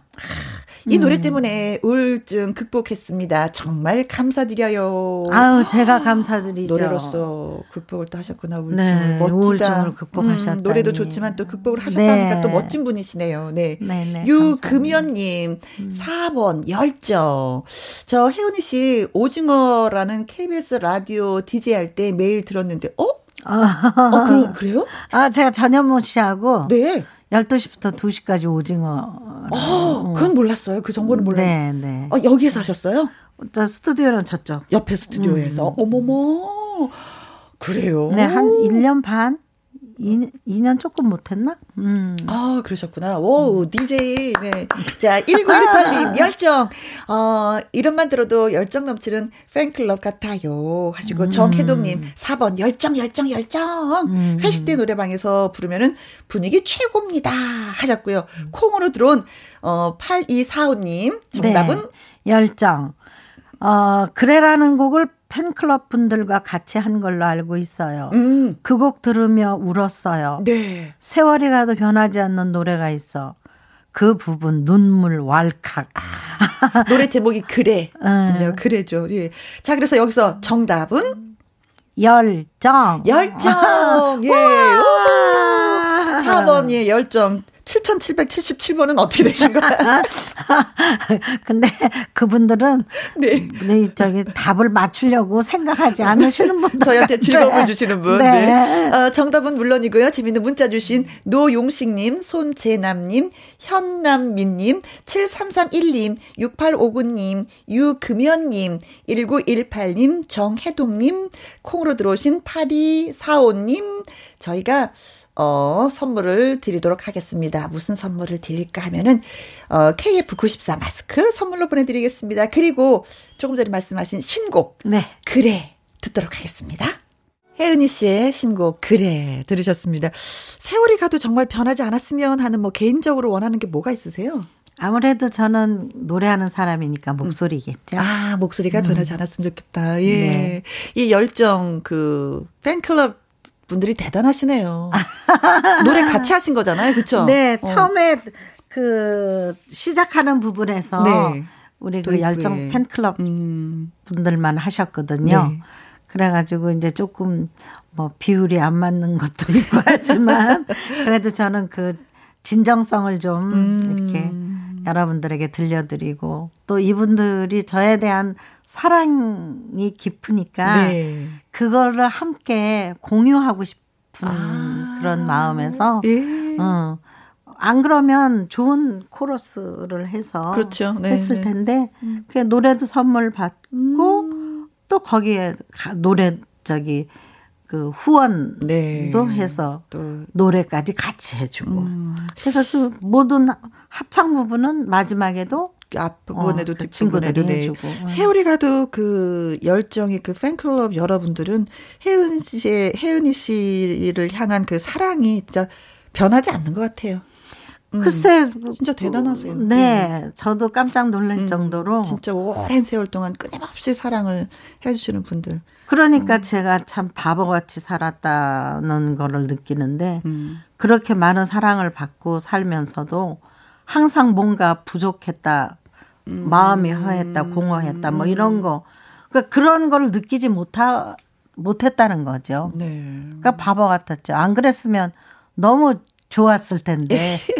아, 이 노래 때문에 우울증 극복했습니다. 정말 감사드려요. 아유, 제가 감사드리죠. 노래로서 극복을 또 하셨구나 우울증을 네, 멋지다. 우울증을 극복하셨다니. 음, 노래도 좋지만 또 극복을 하셨다니까 네. 또 멋진 분이시네요. 네. 네, 네, 유금연 님 음. 4번 열정. 저 혜은이 씨 오징어라는 KBS 라디오 DJ 할 때 매일 들었는데 어? 어 그러, 그래요? 아, 제가 전현무 씨하고 네. 12시부터 2시까지 오징어. 어, 그건 몰랐어요. 그 정보는 몰라요. 네, 네. 어, 여기에서 하셨어요? 저 스튜디오는 저쪽. 옆에 스튜디오에서. 어머머. 그래요? 음. 네, 한 1년 반? 2, 2년 조금 못했나? 음. 아, 그러셨구나. 오, DJ. 네. 자, 1918님, 열정. 어, 이름만 들어도 열정 넘치는 팬클럽 같아요. 하시고, 음. 정혜동님, 4번, 열정, 열정, 열정. 음. 회식 때 노래방에서 부르면은 분위기 최고입니다. 하셨고요. 콩으로 들어온, 어, 8245님, 정답은 네, 열정. 어, 그래라는 곡을 팬클럽 분들과 같이 한 걸로 알고 있어요. 음. 그곡 들으며 울었어요. 네. 세월이 가도 변하지 않는 노래가 있어. 그 부분 눈물 왈칵. 노래 제목이 그래. 음. 그죠? 그래죠. 예. 자, 그래서 여기서 정답은 열정. 열정. 예. 와. 4번 예, 열정. 7777번은 어떻게 되신 거예요? 근데 그분들은 네. 네, 저기 답을 맞추려고 생각하지 않으시는 분들 저희한테. 즐거움을 주시는 분. 네. 네. 어, 정답은 물론이고요. 재밌는 문자 주신 노용식님, 손재남님, 현남민님, 7331님, 6859님, 유금연님, 1918님, 정혜동님, 콩으로 들어오신 8245님, 저희가 어, 선물을 드리도록 하겠습니다. 무슨 선물을 드릴까 하면은, 어, KF94 마스크 선물로 보내드리겠습니다. 그리고 조금 전에 말씀하신 신곡, 네. 그래 듣도록 하겠습니다. 혜은이 씨의 신곡 그래 들으셨습니다. 세월이 가도 정말 변하지 않았으면 하는 뭐 개인적으로 원하는 게 뭐가 있으세요? 아무래도 저는 노래하는 사람이니까 목소리겠죠. 아 목소리가 변하지 않았으면 좋겠다. 예, 네. 이 열정 그 팬클럽 분들이 대단하시네요. 노래 같이 하신 거잖아요, 그렇죠? 네, 어. 처음에 그 시작하는 부분에서 네. 우리 그 도입부에. 열정 팬클럽 음, 분들만 하셨거든요. 네. 그래가지고 이제 조금 뭐 비율이 안 맞는 것도 있고 하지만 그래도 저는 그 진정성을 좀 음. 이렇게 여러분들에게 들려드리고 또 이분들이 저에 대한 사랑이 깊으니까 네. 그거를 함께 공유하고 싶은 아. 그런 마음에서 예. 어, 안 그러면 좋은 코러스를 해서 그렇죠. 네, 했을 네. 텐데 그 노래도 선물 받고 또 거기에 가- 노래 저기 그 후원도 네. 해서 또 노래까지 같이 해주고 음. 그래서 그 모든 합창 부분은 마지막에도 앞부분에도 어, 그 뒷부분에도 네. 해주고. 응. 세월이 가도 그 열정이 그 팬클럽 여러분들은 혜은 씨의 혜은이 씨를 향한 그 사랑이 진짜 변하지 않는 것 같아요. 음, 글쎄 진짜 대단하세요. 네, 저도 깜짝 놀랄 음, 정도로 진짜 오랜 세월 동안 끊임없이 사랑을 해주시는 분들. 그러니까 음. 제가 참 바보같이 살았다는 거를 느끼는데 음. 그렇게 많은 사랑을 받고 살면서도 항상 뭔가 부족했다, 음. 마음이 허했다, 공허했다, 뭐 이런 거. 그러니까 그런 걸 느끼지 못하, 못했다는 거죠. 네. 그러니까 바보 같았죠. 안 그랬으면 너무 좋았을 텐데.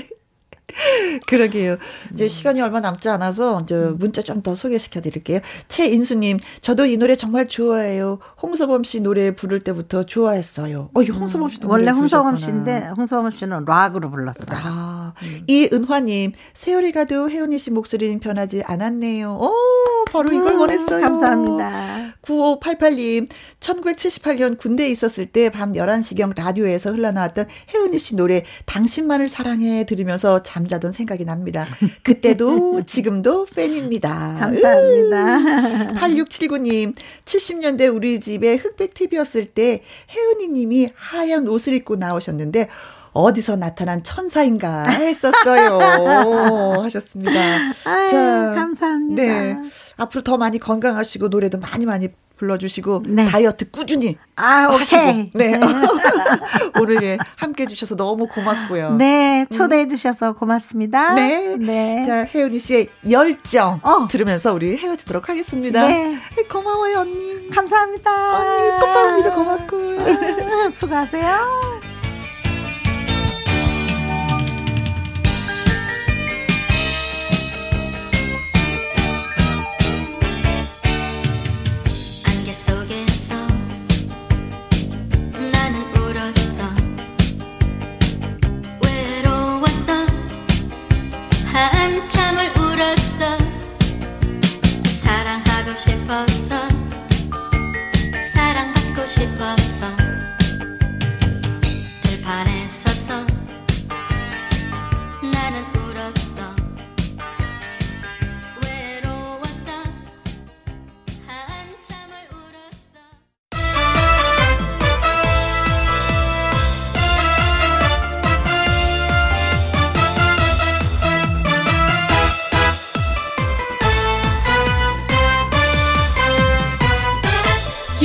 그러게요. 이제 음. 시간이 얼마 남지 않아서 이제 문자 좀 더 소개시켜 드릴게요. 최인수님, 저도 이 노래 정말 좋아해요. 홍서범 씨 노래 부를 때부터 좋아했어요. 어, 이 홍서범 씨도 음. 원래 홍서범. 씨인데 홍서범 씨는 락으로 불렀어요. 아, 음. 이은화님, 세월이 가도 혜원이 씨 목소리는 변하지 않았네요. 오, 바로 이걸 음, 원했어요. 감사합니다. 9588님, 1978년 군대에 있었을 때 밤 11시경 라디오에서 흘러나왔던 혜은이 씨 노래, 당신만을 사랑해 들으면서 잠 자던 생각이 납니다. 그때도 지금도 팬입니다. 감사합니다. 8679님, 70년대 우리 집에 흑백 TV였을 때 혜은이 님이 하얀 옷을 입고 나오셨는데, 어디서 나타난 천사인가 했었어요. 하셨습니다. 아유, 감사합니다. 네. 앞으로 더 많이 건강하시고 노래도 많이 많이 불러주시고 네. 다이어트 꾸준히 아, 하시고 오케이. 네 오늘 예 함께 해주셔서 너무 고맙고요. 네, 초대해 주셔서 고맙습니다. 네. 네. 자 혜은이 씨의 열정 어. 들으면서 우리 헤어지도록 하겠습니다. 네. 고마워요 언니. 감사합니다. 언니 꽃밥 언니도 고맙고. 아, 수고하세요. 한참을 울었어. 사랑하고 싶었어 사랑받고 싶었어 들판에 서서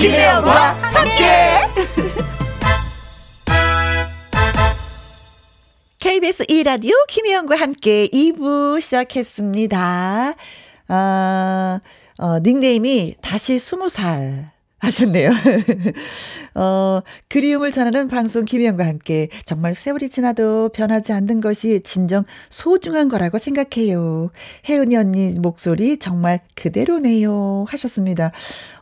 김혜영과 함께. KBS 2라디오 김혜영과 함께 2부 시작했습니다. 아, 어, 닉네임이 다시 20살. 하셨네요. 어, 그리움을 전하는 방송 김혜영과 함께 정말 세월이 지나도 변하지 않는 것이 진정 소중한 거라고 생각해요. 혜은이 언니 목소리 정말 그대로네요. 하셨습니다.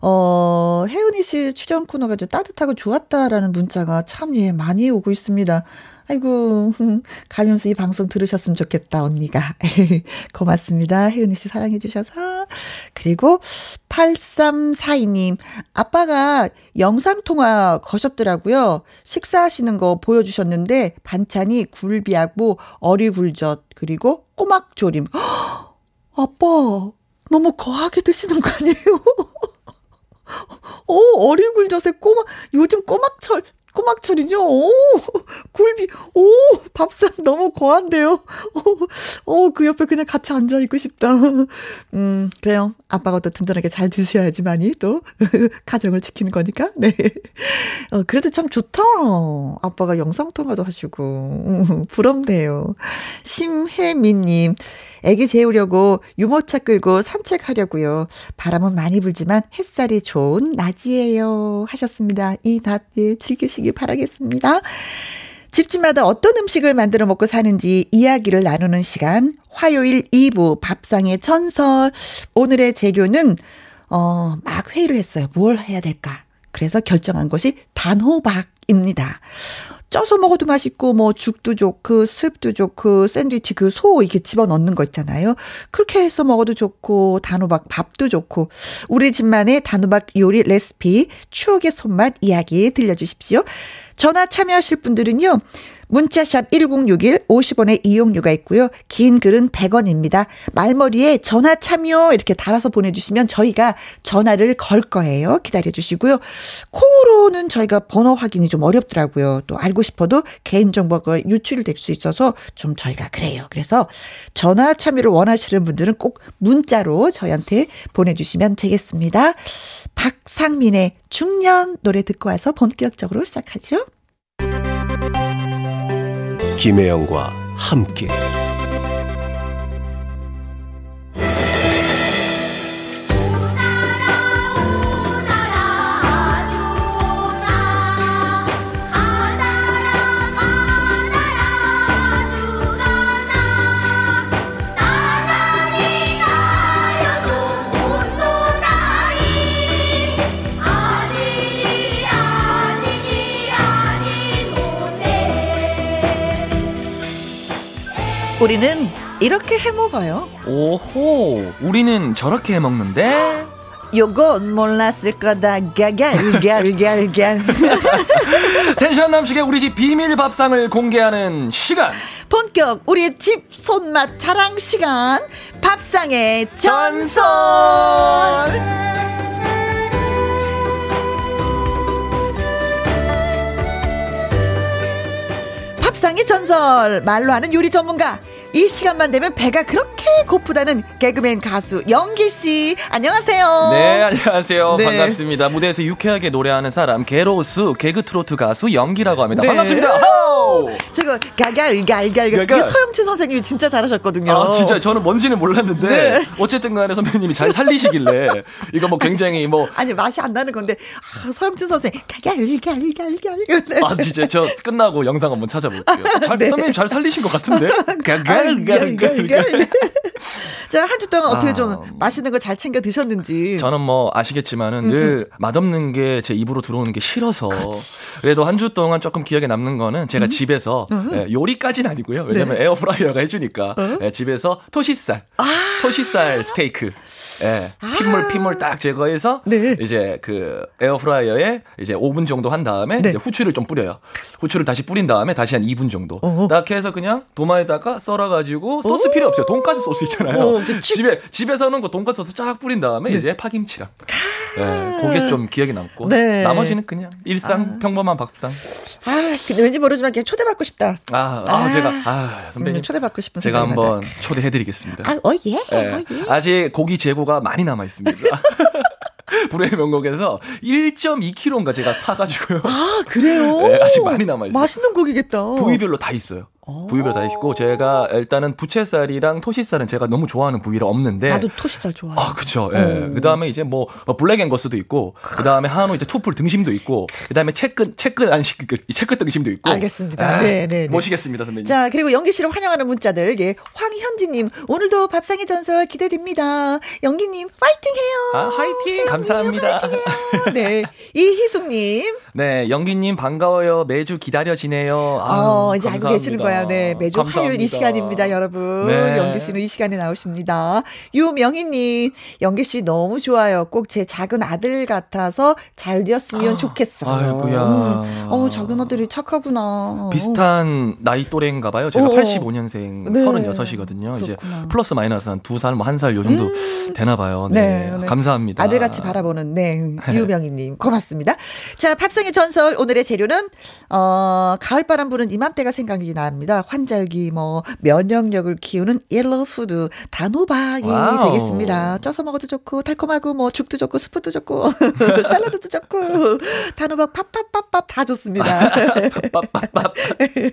어, 혜은이 씨 출연 코너가 좀 따뜻하고 좋았다라는 문자가 참, 예, 많이 오고 있습니다. 아이고, 가면서 이 방송 들으셨으면 좋겠다, 언니가. 고맙습니다. 혜은이 씨 사랑해주셔서. 그리고 8342님, 아빠가 영상통화 거셨더라고요. 식사하시는 거 보여주셨는데, 반찬이 굴비하고 어리굴젓, 그리고 꼬막조림. 아빠, 너무 거하게 드시는 거 아니에요? 어, 어리굴젓에 꼬막, 요즘 꼬막철, 꼬막철이죠? 오, 굴비, 오, 밥상 너무 고한데요? 오, 오, 그 옆에 그냥 같이 앉아있고 싶다. 음, 그래요. 아빠가 또 든든하게 잘 드셔야지만이 또, 가정을 지키는 거니까, 네. 어, 그래도 참 좋다. 아빠가 영상통화도 하시고, 음, 부럽네요. 심혜민님, 애기 재우려고 유모차 끌고 산책하려고요. 바람은 많이 불지만 햇살이 좋은 낮이에요. 하셨습니다. 이낮 즐기시기 바라겠습니다. 집집마다 어떤 음식을 만들어 먹고 사는지 이야기를 나누는 시간. 화요일 2부 밥상의 전설. 오늘의 재료는 어, 막 회의를 했어요. 뭘 해야 될까? 그래서 결정한 것이 단호박입니다. 쪄서 먹어도 맛있고 뭐 죽도 좋고 습도 좋고 샌드위치 그 소 이렇게 집어 넣는 거 있잖아요. 그렇게 해서 먹어도 좋고 단호박 밥도 좋고 우리 집만의 단호박 요리 레시피 추억의 손맛 이야기 들려주십시오. 전화 참여하실 분들은요. 문자샵 1061 50원의 이용료가 있고요. 긴 글은 100원입니다. 말머리에 전화 참여 이렇게 달아서 보내주시면 저희가 전화를 걸 거예요. 기다려주시고요. 콩으로는 저희가 번호 확인이 좀 어렵더라고요. 또 알고 싶어도 개인정보가 유출될 수 있어서 좀 저희가 그래요. 그래서 전화 참여를 원하시는 분들은 꼭 문자로 저희한테 보내주시면 되겠습니다. 박상민의 중년 노래 듣고 와서 본격적으로 시작하죠. 김혜영과 함께 우리는 이렇게 해 먹어요. 오호, 우리는 저렇게 해 먹는데? 요건 몰랐을 거다. 갸갸갸갸갸. 텐션 남식의 우리 집 비밀 밥상을 공개하는 시간. 본격 우리 집 손맛 자랑 시간. 밥상의 전설. 밥상의 전설 말로 하는 요리 전문가 이 시간만 되면 배가 그렇게 고프다는 개그맨 가수 영기 씨 안녕하세요. 네, 안녕하세요. 네. 반갑습니다. 무대에서 유쾌하게 노래하는 사람 개로스 개그 트로트 가수 영기라고 합니다. 네. 반갑습니다. 하우! 저거 갈갈갈갈 이게 갈갈. 서영춘 선생님이 진짜 잘하셨거든요. 아, 진짜 저는 뭔지는 몰랐는데 네. 어쨌든 간에 선배님이 잘 살리시길래 이거 뭐 굉장히 뭐 아니 맛이 안 나는 건데 아, 서영춘 선생 갈갈갈갈 갈 아, 진짜 저 끝나고 영상 한번 찾아볼게요. 잘, 네. 선배님 잘 살리신 것 같은데. 갈 갈갈갈 자 한 주 동안 어떻게 아. 좀 맛있는 거 잘 챙겨 드셨는지. 저는 뭐 아시겠지만은 늘 맛없는 게 제 입으로 들어오는 게 싫어서 그래도 한 주 동안 조금 기억에 남는 거는 제가 집에서 예, 요리까지는 아니고요. 왜냐면 네. 에어프라이어가 해주니까 예, 집에서 토시살, 토시살 스테이크. 예, 핏물 핏물 딱 제거해서 네. 이제 그 에어프라이어에 이제 5분 정도 한 다음에 네. 이제 후추를 좀 뿌려요. 후추를 다시 뿌린 다음에 다시 한 2분 정도. 어허. 딱 해서 그냥 도마에다가 썰어 가지고 소스 필요 없어요. 돈가스 소스 있잖아요. 어, 그 치- 집에 집에서 넣은 거 돈가스 소스 쫙 뿌린 다음에 이제 파김치랑. 예, 그게 좀 기억에 남고 네. 나머지는 그냥 일상 평범한 밥상. 아 근데 왠지 모르지만 그냥 초대받고 싶다 아, 아, 아. 제가 아 선배님 음, 초대받고 싶은 제가 한번. 초대해드리겠습니다. 아, 어, 예. 예. 아직 고기 재고가 많이 남아 있습니다. 불의 명곡에서 1.2kg인가 제가 타가지고요. 아, 그래요? 네, 아직 많이 남아 있어요. 맛있는 고기겠다. 부위별로 다 있어요. 부위별로 다 있고 제가 일단은 부채살이랑 토시살은 제가 너무 좋아하는 부위라 없는데 나도 토시살 좋아해. 아, 그쵸. 예. 그 다음에 이제 뭐, 블랙 앵거스도 있고, 그 다음에 한우 이제 투풀 등심도 있고, 그 다음에 채끝, 채끝 안식, 그, 채끝 등심도 있고. 알겠습니다. 예. 네, 네, 네. 모시겠습니다, 선배님. 자, 그리고 연기 씨를 환영하는 문자들. 예. 황현지 님, 오늘도 밥상의 전설 기대됩니다. 연기 님, 파이팅 해요. 아, 화이팅! 감사합니다. 네. 이희숙 님, 네, 영기님 반가워요. 매주 기다려지네요. 아유, 어, 이제 알고 감사합니다. 계시는 거예요. 네. 매주 화요일 이 감사합니다. 시간입니다, 여러분. 네. 연기 씨는 이 시간에 나오십니다. 유명희님, 연기 씨 너무 좋아요. 꼭 제 작은 아들 같아서 잘 되었으면 좋겠어요. 아이고야. 음. 어우, 작은 아들이 착하구나. 비슷한 나이 또래인가 봐요. 제가 어. 85년생 네. 36이거든요. 이제 그렇구나. 음. 플러스 마이너스 한 두 살, 뭐 한 살 요 정도 되나 봐요. 네. 네, 네. 감사합니다. 아들같이 바라보는 네 유명희님 고맙습니다. 자 밥상의 전설 오늘의 재료는 어 가을바람 부는 이맘때가 생각이 납니다. 환절기 뭐 면역력을 키우는 yellow food 단호박이 와우. 되겠습니다. 쪄서 먹어도 좋고 달콤하고 뭐 죽도 좋고 스프도 좋고 샐러드도 좋고 단호박 pappappap밥 다 좋습니다. 빡빡빡.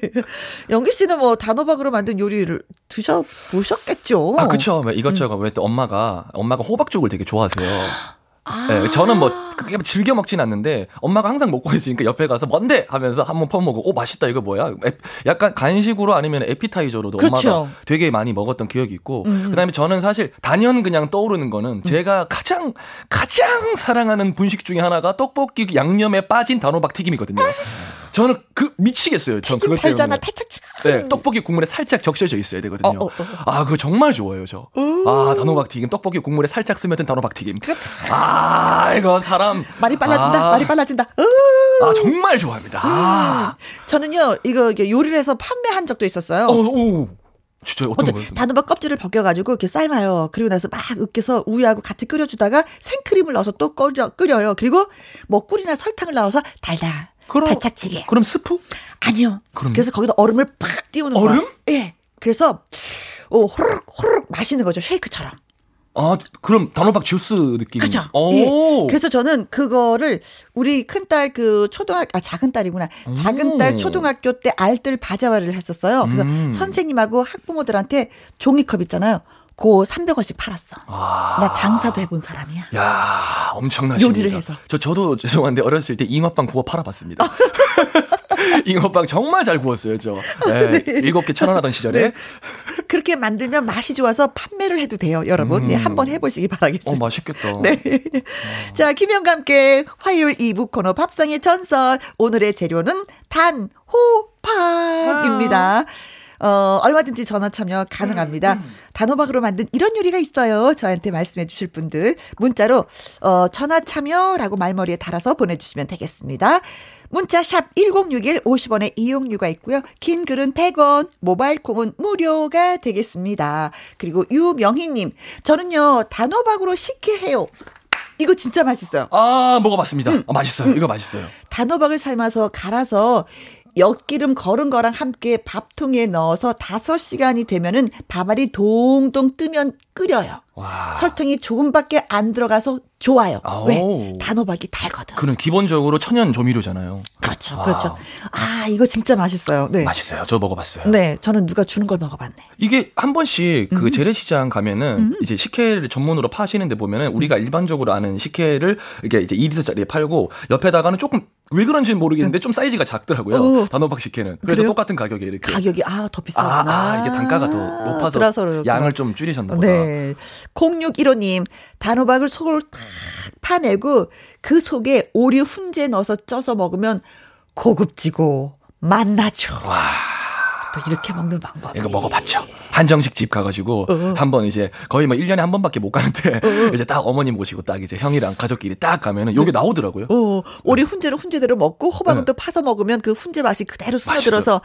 영기 씨는 뭐 단호박으로 만든 요리를 드셔 보셨겠죠? 아, 그쵸. 왜 이것저것 음. 왜또 엄마가, 엄마가 호박죽을 되게 좋아하세요. 아. 네, 저는 뭐 그게 즐겨 먹진 않는데 엄마가 항상 먹고 있으니까 옆에 가서 뭔데 하면서 한번 퍼먹고 오 맛있다 이거 뭐야 에- 약간 간식으로 아니면 에피타이저로도 그렇죠. 엄마가 되게 많이 먹었던 기억이 있고 음. 그다음에 저는 사실 단연 그냥 떠오르는 거는 제가 가장 가장 사랑하는 분식 중에 하나가 떡볶이 양념에 빠진 단호박 튀김이거든요. 저는 그 미치겠어요. 전 튀김 그것 달잖아 때문에. 탈착착. 네, 떡볶이 국물에 살짝 적셔져 있어야 되거든요. 어, 어, 어. 아, 그거 정말 좋아요, 저. 아, 단호박 튀김. 떡볶이 국물에 살짝 스며든 단호박 튀김. 그렇죠. 아, 이거 사람. 말이 빨라진다. 아, 말이 빨라진다. 으. 아, 정말 좋아합니다. 아. 저는요 이거 요리를 해서 판매한 적도 있었어요. 어, 오. 진짜 어떤 어떤 거예요? 단호박 껍질을 벗겨가지고 이렇게 삶아요. 그리고 나서 막 으깨서 우유하고 같이 끓여주다가 생크림을 넣어서 또 끓여, 끓여요. 그리고 뭐 꿀이나 설탕을 넣어서 달달 그럼- 달짝지게. 그럼 스프? 아니요. 그럼요? 그래서 거기다 얼음을 팍 띄우는 거예요. 얼음? 예. 그래서 오 호르륵 호르륵 마시는 거죠 쉐이크처럼. 아, 그럼 단호박 주스 느낌. 그렇죠. 오. 예. 그래서 저는 그거를 우리 큰딸 그 초등학 아 작은 딸이구나. 작은 딸 오. 초등학교 때 알뜰 바자회를 했었어요. 그래서 음. 선생님하고 학부모들한테 종이컵 있잖아요. 그 300원씩 팔았어. 아. 나 장사도 해본 사람이야. 야, 엄청나십니다. 요리를 해서. 저 저도 죄송한데 어렸을 때 잉어빵 구워 팔아봤습니다. 잉어빵 정말 잘 구웠어요, 저. 네, 일곱 개 천 원 하던 시절에. 네. 그렇게 만들면 맛이 좋아서 판매를 해도 돼요, 여러분. 네, 음. 한번 해보시기 어, 바라겠습니다. 맛있겠다. 네. 자, 김영과 함께 화요일 2부 코너 밥상의 전설. 오늘의 재료는 단호박입니다. 어, 얼마든지 전화 참여 가능합니다. 단호박으로 만든 이런 요리가 있어요. 저한테 말씀해 주실 분들. 문자로, 어, 전화 참여라고 말머리에 달아서 보내주시면 되겠습니다. 문자 샵 1061 50원의 이용료가 있고요. 긴 글은 100원, 모바일 콩은 무료가 되겠습니다. 그리고 유명희님, 저는요, 단호박으로 식혜 해요. 이거 진짜 맛있어요. 아, 먹어봤습니다. 아, 맛있어요. 이거 맛있어요. 단호박을 삶아서 갈아서 엿기름 거른 거랑 함께 밥통에 넣어서 5시간이 되면은 밥알이 동동 뜨면 끓여요. 와. 설탕이 조금밖에 안 들어가서 좋아요. 아오. 왜? 단호박이 달거든. 그는 기본적으로 천연 조미료잖아요. 그렇죠. 와. 그렇죠. 아, 이거 진짜 맛있어요. 네. 맛있어요. 저 먹어봤어요. 네, 저는 누가 주는 걸 먹어봤네. 이게 한 번씩 음. 그 재래시장 가면은 이제 식혜를 전문으로 파시는데 보면은 우리가 음. 일반적으로 아는 식혜를 이게 이제 2리터짜리에 팔고 옆에다가는 조금 왜 그런지는 모르겠는데 좀 사이즈가 작더라고요. 어. 단호박 식혜는. 그래서 그래요? 똑같은 가격에 이렇게. 가격이 아더 아, 비싸구나. 아, 이게 단가가 더 높아서 그래서 그렇구나. 양을 좀 줄이셨나 보다. 네. 0615님, 단호박을 속을 탁 파내고 그 속에 오리 훈제 넣어서 쪄서 먹으면 고급지고 맛나죠. 와. 또 이렇게 먹는 방법. 이거 먹어봤죠. 한정식 집 가가지고 어. 한번 이제 거의 뭐 1년에 한 번밖에 못 가는데 이제 딱 어머님 모시고 딱 이제 형이랑 가족끼리 딱 가면은 요게 나오더라고요. 어, 오리 훈제는 훈제대로 먹고 호박은 네. 또 파서 먹으면 그 훈제 맛이 그대로 스며들어서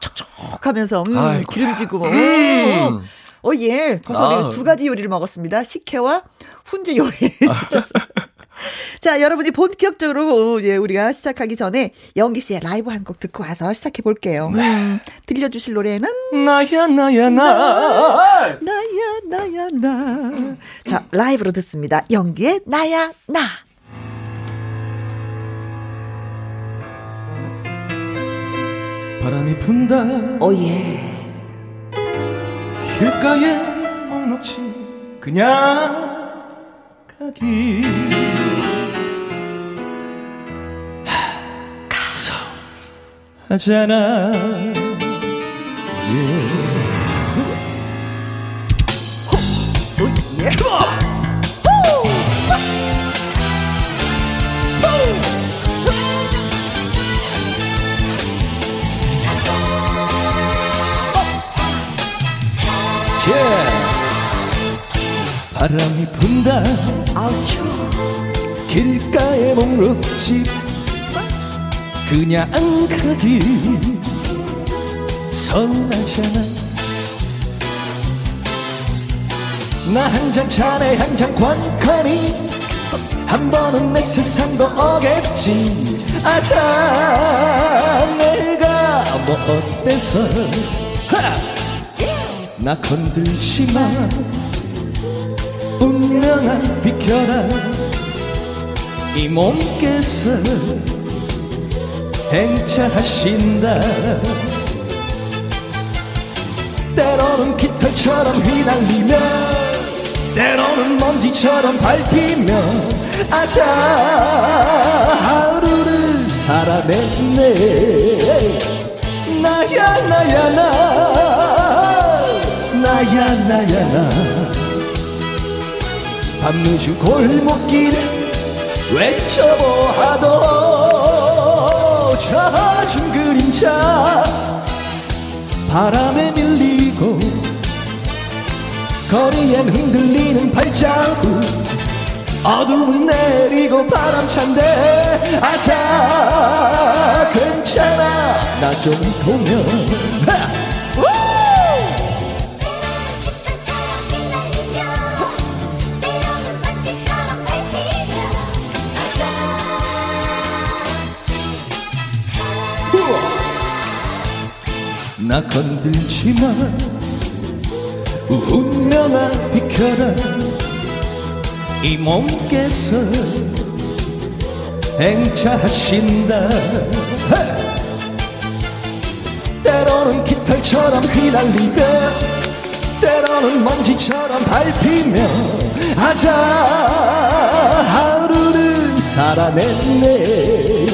촉촉하면서 음, 아이고야. 기름지고. 음. 음. 어, 예. 벌써 아. 두 가지 요리를 먹었습니다. 식혜와 훈제 요리. 자, 여러분이 본격적으로 예, 우리가 시작하기 전에 영기 씨의 라이브 한 곡 듣고 와서 시작해 볼게요. 음, 들려주실 노래는 나야 나야 나. 나야 나야 나. 자, 라이브로 듣습니다. 영기의 나야 나. 바람이 분다 오예. 길가에 목 놓지 그냥 가기 하잖아. 바람이 분다. 아우. 길가에 목록지 그냥 가기 서운하잖아. 나 한 잔 차에 한잔 관건이 한 번은 내 세상도 오겠지. 아자 내가 뭐 어때서? 하! 나. 건들지 마 운명아 비켜라. 이 몸께서 행차하신다. 때로는 깃털처럼 휘날리며 때로는 먼지처럼 밟히며 아자 하루를 살아냈네. 나야 나야 나. 나야 나야 나. 밤늦은 골목길 외쳐보아도 젖은 그림자. 바람에 밀리고 거리엔 흔들리는 발자국. 어둠은 내리고 바람찬데 아자 괜찮아. 나 좀 보면 나 건들지 마 운명아 비켜라. 이 몸께서 행차하신다. 하! 때로는 깃털처럼 휘날리며 때로는 먼지처럼 밟히며 아자 하루를 살아냈네.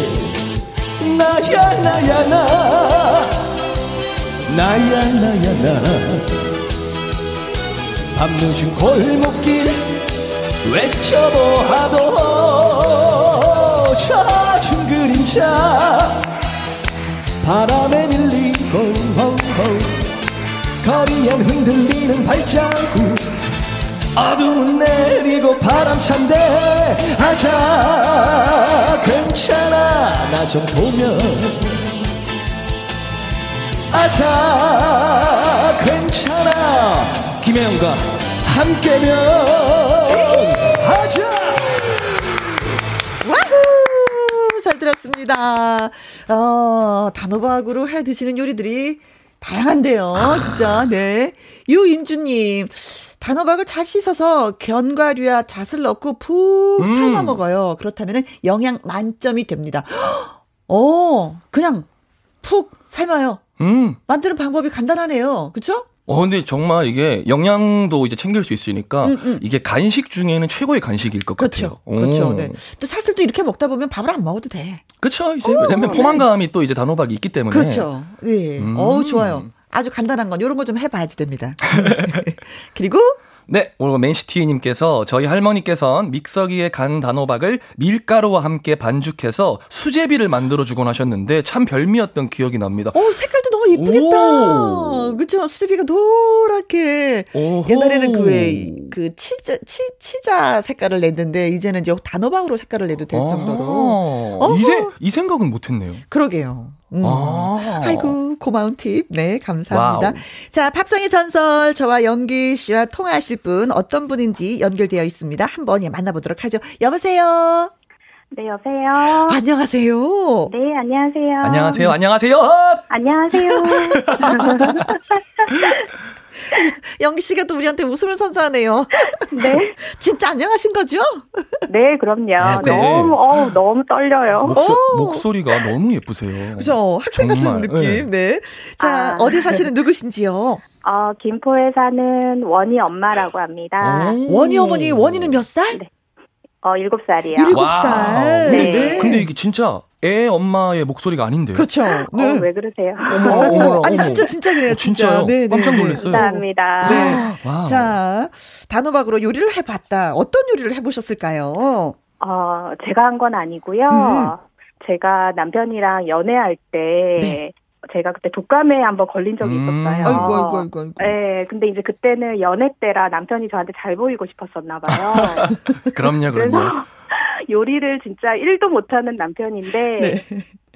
나야 나야 나 나야 나야 나. 밤늦은 골목길 외쳐보아도 젖은 그림자. 바람에 밀리고 호호, 거리엔 흔들리는 발자국. 어둠은 내리고 바람찬데 아자. 괜찮아 나 좀 보면 아자 괜찮아 김혜영과 함께면 아자 와후! 잘 들었습니다. 어, 단호박으로 해 드시는 요리들이 다양한데요. 진짜, 네. 유인주님. 단호박을 잘 씻어서 견과류와 잣을 넣고 푹 음. 삶아 먹어요. 그렇다면 영양 만점이 됩니다. 어, 그냥 푹 삶아요. 음. 만드는 방법이 간단하네요. 그쵸? 어, 근데 정말 이게 영양도 이제 챙길 수 있으니까 음, 음. 이게 간식 중에는 최고의 간식일 것 그렇죠. 같아요. 그렇죠. 오. 네. 또 사실 또 이렇게 먹다 보면 밥을 안 먹어도 돼. 그렇죠. 이제 왜냐면 포만감이 또 이제 단호박이 있기 때문에. 그렇죠. 예. 음. 어우, 좋아요. 아주 간단한 건 이런 거 좀 해봐야지 됩니다. 그리고 네, 오늘 맨시티님께서 저희 할머니께선 믹서기에 간 단호박을 밀가루와 함께 반죽해서 수제비를 만들어 주곤 하셨는데 참 별미였던 기억이 납니다. 어 색깔도 너무 이쁘겠다. 오. 그쵸? 수제비가 노랗게. 오호. 옛날에는 그 왜, 그 치자, 치, 치자 색깔을 냈는데, 이제는 이제 단호박으로 색깔을 내도 될 정도로. 아, 이, 생각은 못 했네요. 그러게요. 음. 아. 아이고, 고마운 팁. 네, 감사합니다. 와우. 자, 밥상의 전설, 저와 영기 씨와 통화하실 분 어떤 분인지 연결되어 있습니다. 한번 예, 만나보도록 하죠. 여보세요. 네, 여보세요. 안녕하세요. 네, 안녕하세요. 안녕하세요. 안녕하세요. 안녕하세요. 영기 씨가 또 우리한테 웃음을 선사하네요. 네. 진짜 안녕하신 거죠? 네, 그럼요. 네. 너무, 어우, 너무 떨려요. 목소, 오. 목소리가 너무 예쁘세요. 그죠? 학생 같은 정말, 느낌. 네. 자, 아. 어디 사시는 누구신지요? 어, 김포에 사는 원희 엄마라고 합니다. 오. 원희 어머니, 원희는 몇 살? 네. 어, 일곱 살이요. 일곱 와우. 살. 네. 네. 근데 이게 진짜 애 엄마의 목소리가 아닌데. 그렇죠. 어, 네. 왜 그러세요? 어머, 어, 어머, 아니 어머. 진짜 진짜 그래요. 어, 진짜. 진짜요? 네, 네. 깜짝 놀랐어요. 감사합니다. 네. 와우. 자, 단호박으로 요리를 해봤다. 어떤 요리를 해보셨을까요? 어, 제가 한 건 아니고요. 음. 제가 남편이랑 연애할 때, 네. 제가 그때 독감에 한번 걸린 적이 음. 있었어요. 아이고, 아이고, 아이고, 아이고. 네, 근데 이제 그때는 연애 때라 남편이 저한테 잘 보이고 싶었었나 봐요. 그럼요, 그럼요. 요리를 진짜 1도 못하는 남편인데 네.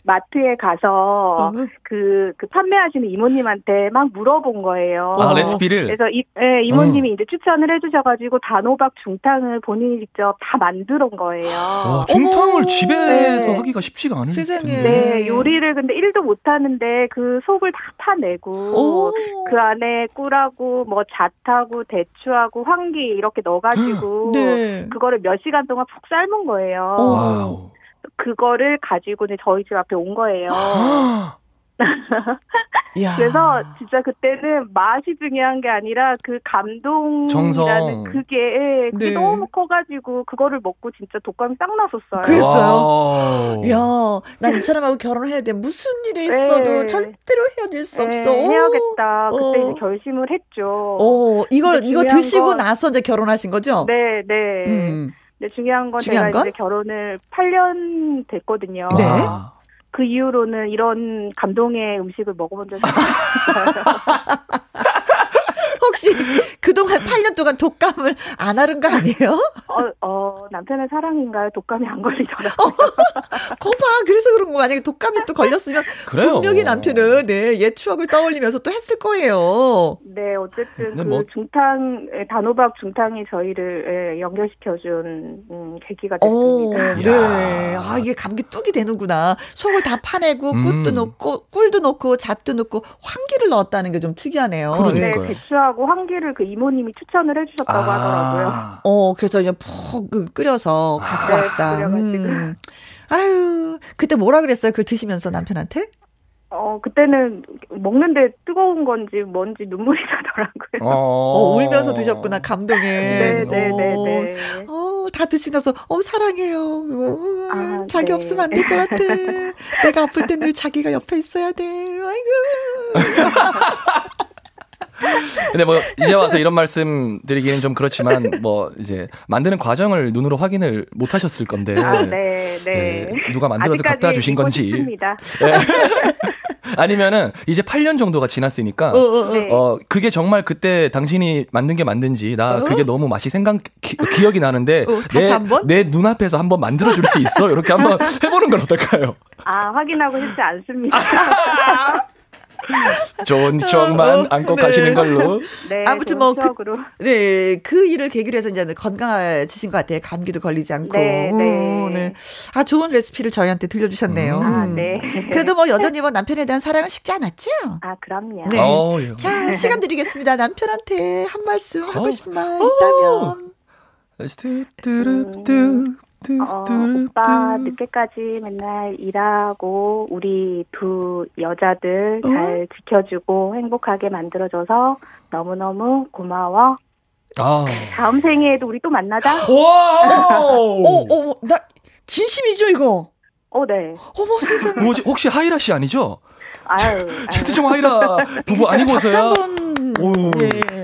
마트에 가서 어. 그, 그 판매하시는 이모님한테 막 물어본 거예요. 아, 어. 레시피를. 그래서 이, 예, 이모님이 이제 추천을 해주셔가지고 단호박 중탕을 본인이 직접 다 만들어 거예요. 와, 중탕을 어머. 집에서 네. 하기가 쉽지가 않을 세상에. 네, 요리를 근데 1도 못하는데 그 속을 다 파내고 오. 그 안에 꿀하고 뭐 잣하고 대추하고 황기 이렇게 넣어가지고 네. 그거를 몇 시간 동안 푹 삶은 거예요. 어. 와우. 그거를 가지고 이제 저희 집 앞에 온 거예요. 야. 그래서 진짜 그때는 맛이 중요한 게 아니라 그 감동이라는 정성. 그게 예, 그게 네. 너무 커가지고 그거를 먹고 진짜 독감이 싹 났었어요. 그랬어요? 야, 난 이 사람하고 결혼해야 돼. 무슨 일이 있어도 네. 절대로 헤어질 수 예, 없어. 해야겠다. 그때 어. 이제 결심을 했죠. 어, 이걸, 이거 드시고 건- 나서 이제 결혼하신 거죠? 네, 네. 음. 근데 중요한 건 중요한 제가 건? 이제 결혼을 8년 됐거든요. 네. 와. 그 이후로는 이런 감동의 음식을 먹어본 적이 없어요. 혹시 그동안 8년 동안 독감을 안 앓은 거 아니에요? 어, 어, 남편의 사랑인가요? 독감이 안 걸리더라고요. 거봐. 그래서 그런 거 만약에 독감이 또 걸렸으면 그래요. 분명히 남편은 네, 옛 추억을 떠올리면서 또 했을 거예요. 네, 어쨌든 그 뭐- 중탕, 예, 단호박 중탕이 저희를 예, 연결시켜준 음, 계기가 오, 됐습니다. 네. 아, 이게 감기 뚝이 되는구나. 속을 다 파내고, 음. 꿀도 넣고, 꿀도 넣고, 잣도 넣고, 황기를 넣었다는 게 좀 특이하네요. 그러니까요. 네. 대추하고 황기를 그 이모님이 추천을 해주셨다고 하더라고요. 아. 어, 그래서 그냥 푹 그, 끓여서 갖고 네, 왔다. 끓여가지고. 음. 아유, 그때 뭐라 그랬어요? 그걸 드시면서 남편한테? 어, 그때는 먹는데 뜨거운 건지 뭔지 눈물이 나더라고요. 어, 어, 울면서 드셨구나, 감동에. 네, 네, 네, 어, 네. 어, 다 드시고 나서, 어, 사랑해요. 어, 아, 자기 네. 없으면 안 될 것 같아. 내가 아플 땐 늘 자기가 옆에 있어야 돼. 아이고. 근데 뭐 이제 와서 이런 말씀 드리기는 좀 그렇지만 뭐 이제 만드는 과정을 눈으로 확인을 못 하셨을 건데 아, 네, 네. 예, 누가 만들어서 갖다 주신 건지. 예. 아니면은 이제 8년 정도가 지났으니까 어, 어, 어. 네. 어 그게 정말 그때 당신이 만든 게 맞는지 나 어? 그게 너무 맛이 생각 기, 기억이 나는데 어, 다시 한번? 내 눈앞에서 한번 만들어 줄 수 있어 이렇게 한번 해보는 건 어떨까요? 아, 확인하고 싶지 않습니다. 좋은 추억만 어, 안고 네. 가시는 걸로. 네, 아무튼 좋은 뭐 그-. 네, 그 일을 계기로 해서 이제 건강해지신 것 같아요. 감기도 걸리지 않고. 네, 네. 어, 네. 아, 좋은 레시피를 저희한테 들려주셨네요. 아, 음. 네. 그래도 뭐 여전히 뭐 남편에 대한 사랑은 식지 않았죠? 아, 그럼요. 네. 어, 예. 자, 시간 드리겠습니다. 남편한테 한 말씀 하고 어. 싶은 말 있다면. 뚜뚜루뚜, 어. 오빠 늦게까지 맨날 일하고 우리 두 여자들 잘 지켜주고 행복하게 만들어줘서 너무너무 고마워. 아. 다음 생에도 우리 또 만나자. 와! 어, 어, 나, 진심이죠, 이거? 어, 네. 어머, 세상에. 뭐지? 혹시 하이라 씨 아니죠? 아유. 최수종 하이라 부부 한번. 오. 예.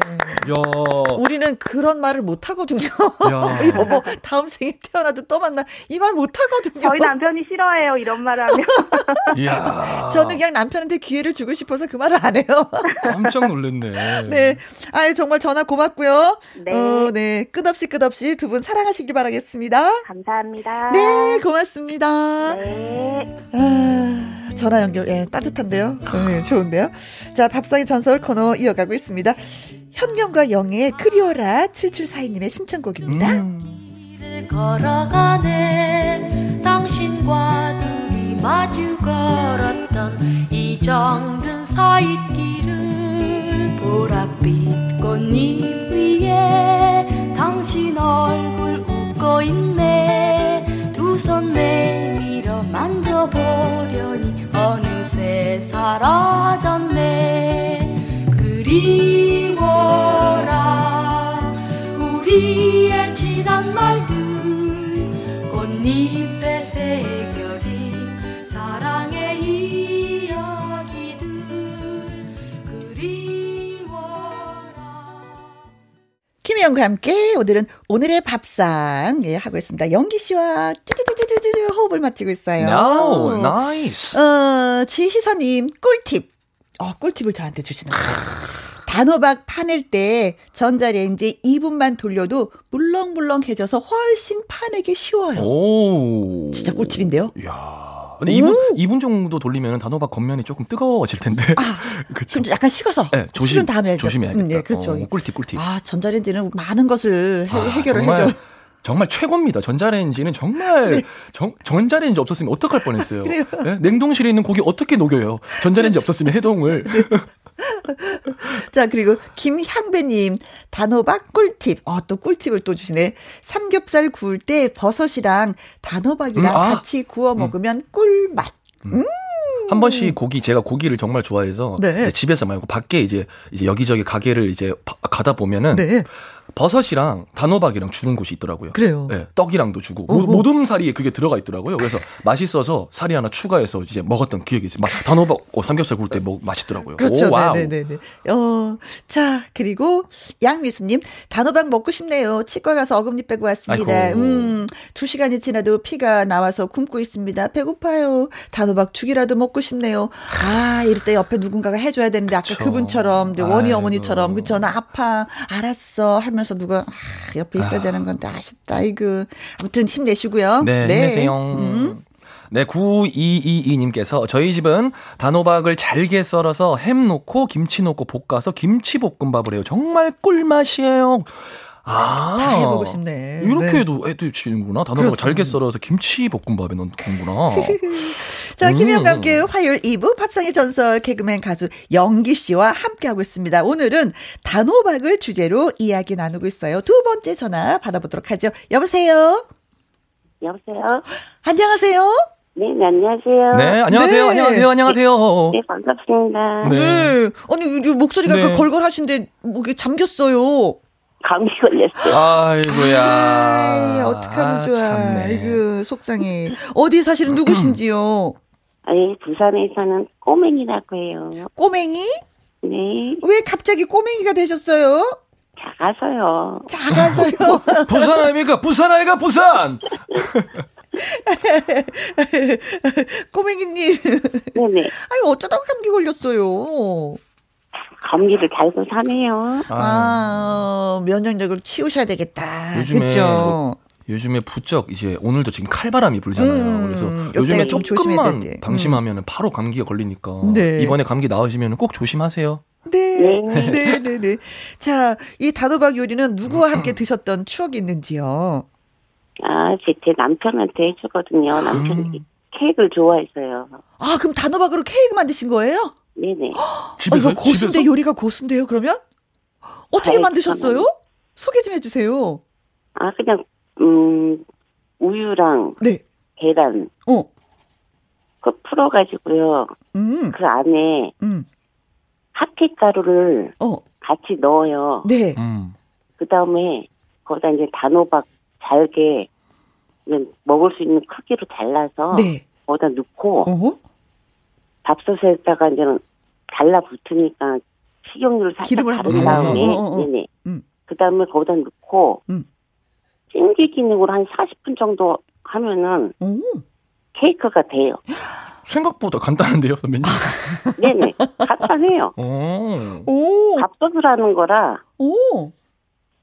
야. 우리는 그런 말을 못 하거든요. 야. 여보, 다음 생에 태어나도 또 만나. 이 말 못 하거든요. 저희 남편이 싫어해요 이런 말 하면. 저는 그냥 남편한테 기회를 주고 싶어서 그 말을 안 해요. 깜짝 놀랐네. 네. 아유, 정말 전화 고맙고요. 네. 어, 네. 끝없이 끝없이 두 분 사랑하시길 바라겠습니다. 감사합니다. 네, 고맙습니다. 네. 아, 전화 연결, 예, 따뜻한데요? 네, 좋은데요? 자, 밥상의 전설 코너 이어가고 있습니다. 현경과 영의 그리워라 7742님의 신청곡입니다. 음. 길을 걸어가네 당신과 둘이 마주 걸었던 이 정든 사이길을 보랏빛 꽃잎 위에 당신 얼굴 웃고 있네 두 손 내밀어 만져보려니 어느새 사라졌네. 그리워라. 우리의 지난 말 김혜영과 함께 오늘은 오늘의 밥상 예, 하고 있습니다. 영기 씨와 쭈쭈쭈쭈쭈쭈 호흡을 맞추고 있어요. No, nice. 어, 지희선님 꿀팁. 어, 꿀팁을 저한테 주시는 거예요. 단호박 파낼 때 전자레인지 2분만 돌려도 물렁물렁해져서 훨씬 파내기 쉬워요. 오. 진짜 꿀팁인데요. 이야. 근데 2분, 2분 정도 돌리면 단호박 겉면이 조금 뜨거워질 텐데. 아, 그쵸. 좀 약간 식어서 네, 조심, 식은 다음에 해야죠. 조심해야겠다. 음, 네, 그렇죠. 어, 꿀팁, 꿀팁. 아, 전자레인지는 많은 것을 해, 아, 해결을 정말, 해줘. 정말 최고입니다. 전자레인지는 정말 정, 전자레인지 없었으면 어떡할 뻔했어요. 네? 냉동실에 있는 고기 어떻게 녹여요? 전자레인지 없었으면 해동을. 자, 그리고 김향배님, 단호박 꿀팁. 어, 또 꿀팁을 또 주시네. 삼겹살 구울 때 버섯이랑 단호박이랑 음, 아. 같이 구워 먹으면 꿀맛. 한 번씩 고기 제가 고기를 정말 좋아해서 네. 집에서 말고 밖에 이제 이제 여기저기 가게를 이제 바- 가다 보면은 네. 버섯이랑 단호박이랑 주는 곳이 있더라고요. 그래요. 네, 떡이랑도 주고 어허. 모- 모둠 사리에 그게 들어가 있더라고요. 그래서 맛있어서 사리 하나 추가해서 이제 먹었던 기억이 있어요. 막 단호박 어, 삼겹살 구울 때 먹 맛있더라고요. 그렇죠. 오. 네네네. 어, 자, 그리고 양미수님, 단호박 먹고 싶네요. 치과 가서 어금니 빼고 왔습니다. 아이고. 음, 두 시간이 지나도 피가 나와서 굶고 있습니다. 배고파요. 단호박 죽이라도 먹고 싶네요. 아, 이럴 때 옆에 누군가가 해줘야 되는데, 아까 그쵸. 그분처럼, 네, 원희. 어머니처럼, 그쵸, 나 아파. 알았어. 하면서 누가, 아, 옆에 있어야 되는 건데, 아쉽다. 이거. 아무튼 힘내시고요. 네, 힘내세요. 음. 네, 9222님께서 저희 집은 단호박을 잘게 썰어서 햄 넣고 김치 넣고 볶아서 김치볶음밥을 해요. 정말 꿀맛이에요. 아, 다 해보고 싶네. 이렇게 네. 해도 해드시는구나. 단호박을 그렇습니다. 잘게 썰어서 김치 볶음밥에 넣는구나. 자, 음. 함께 화요일 2부 팝상의 전설 개그맨 가수 영기 씨와 함께하고 있습니다. 오늘은 단호박을 주제로 이야기 나누고 있어요. 두 번째 전화 받아보도록 하죠. 여보세요? 여보세요? 안녕하세요? 네, 네, 안녕하세요. 네, 안녕하세요. 네. 안녕하세요. 안녕하세요. 네, 반갑습니다. 네. 아니, 이 목소리가 네. 그 걸걸하신데 목이 잠겼어요. 감기 걸렸어요. 아이고야. 아이, 어떡하면 좋아. 참네. 이거 속상해. 어디 사시는 누구신지요? 아니, 부산에 사는 꼬맹이라고 해요. 꼬맹이? 네, 왜 갑자기 꼬맹이가 되셨어요? 작아서요. 작아서요. 부산 아닙니까? 부산 아이가 부산. 꼬맹이님. 네네. 아니, 어쩌다가 감기 걸렸어요? 감기를 달고 사네요. 아, 면역력을 치우셔야 되겠다. 요즘에 그렇죠. 요즘에 부쩍 이제 오늘도 지금 칼바람이 불잖아요. 음, 그래서 요즘에 조금만. 방심하면 바로 감기가 걸리니까 네. 이번에 감기 나으시면 꼭 조심하세요. 네. 네. 네, 네, 네. 자, 이 단호박 요리는 누구와 함께 드셨던 추억이 있는지요? 아, 제, 제 남편한테 해주거든요. 남편이 음. 케이크를 좋아해서요. 아, 그럼 단호박으로 케이크 만드신 거예요? 네네. 아, 집에서 이거 고수인데 집에서? 요리가 고수인데요, 그러면? 어떻게 만드셨어요? 잠깐만요. 소개 좀 해주세요. 아, 그냥, 음, 우유랑 네. 계란, 어, 그 풀어가지고요. 음, 그 안에 음, 핫팩 가루를 어, 같이 넣어요. 네. 음. 그 다음에 거기다 이제 단호박 잘게 먹을 수 있는 크기로 잘라서 네. 거기다 넣고 어? 밥솥에다가 이제는 달라붙으니까 식용유를 살짝 기름을 바른. 다음에 어, 어, 어. 네네. 음. 그 다음에 거기다 넣고 음. 찜기 기능으로 한 40분 정도 하면은 오, 케이크가 돼요. 생각보다 간단한데요, 선배님. 네네. 간단해요. 오. 오, 밥솥을 하는 거라 오.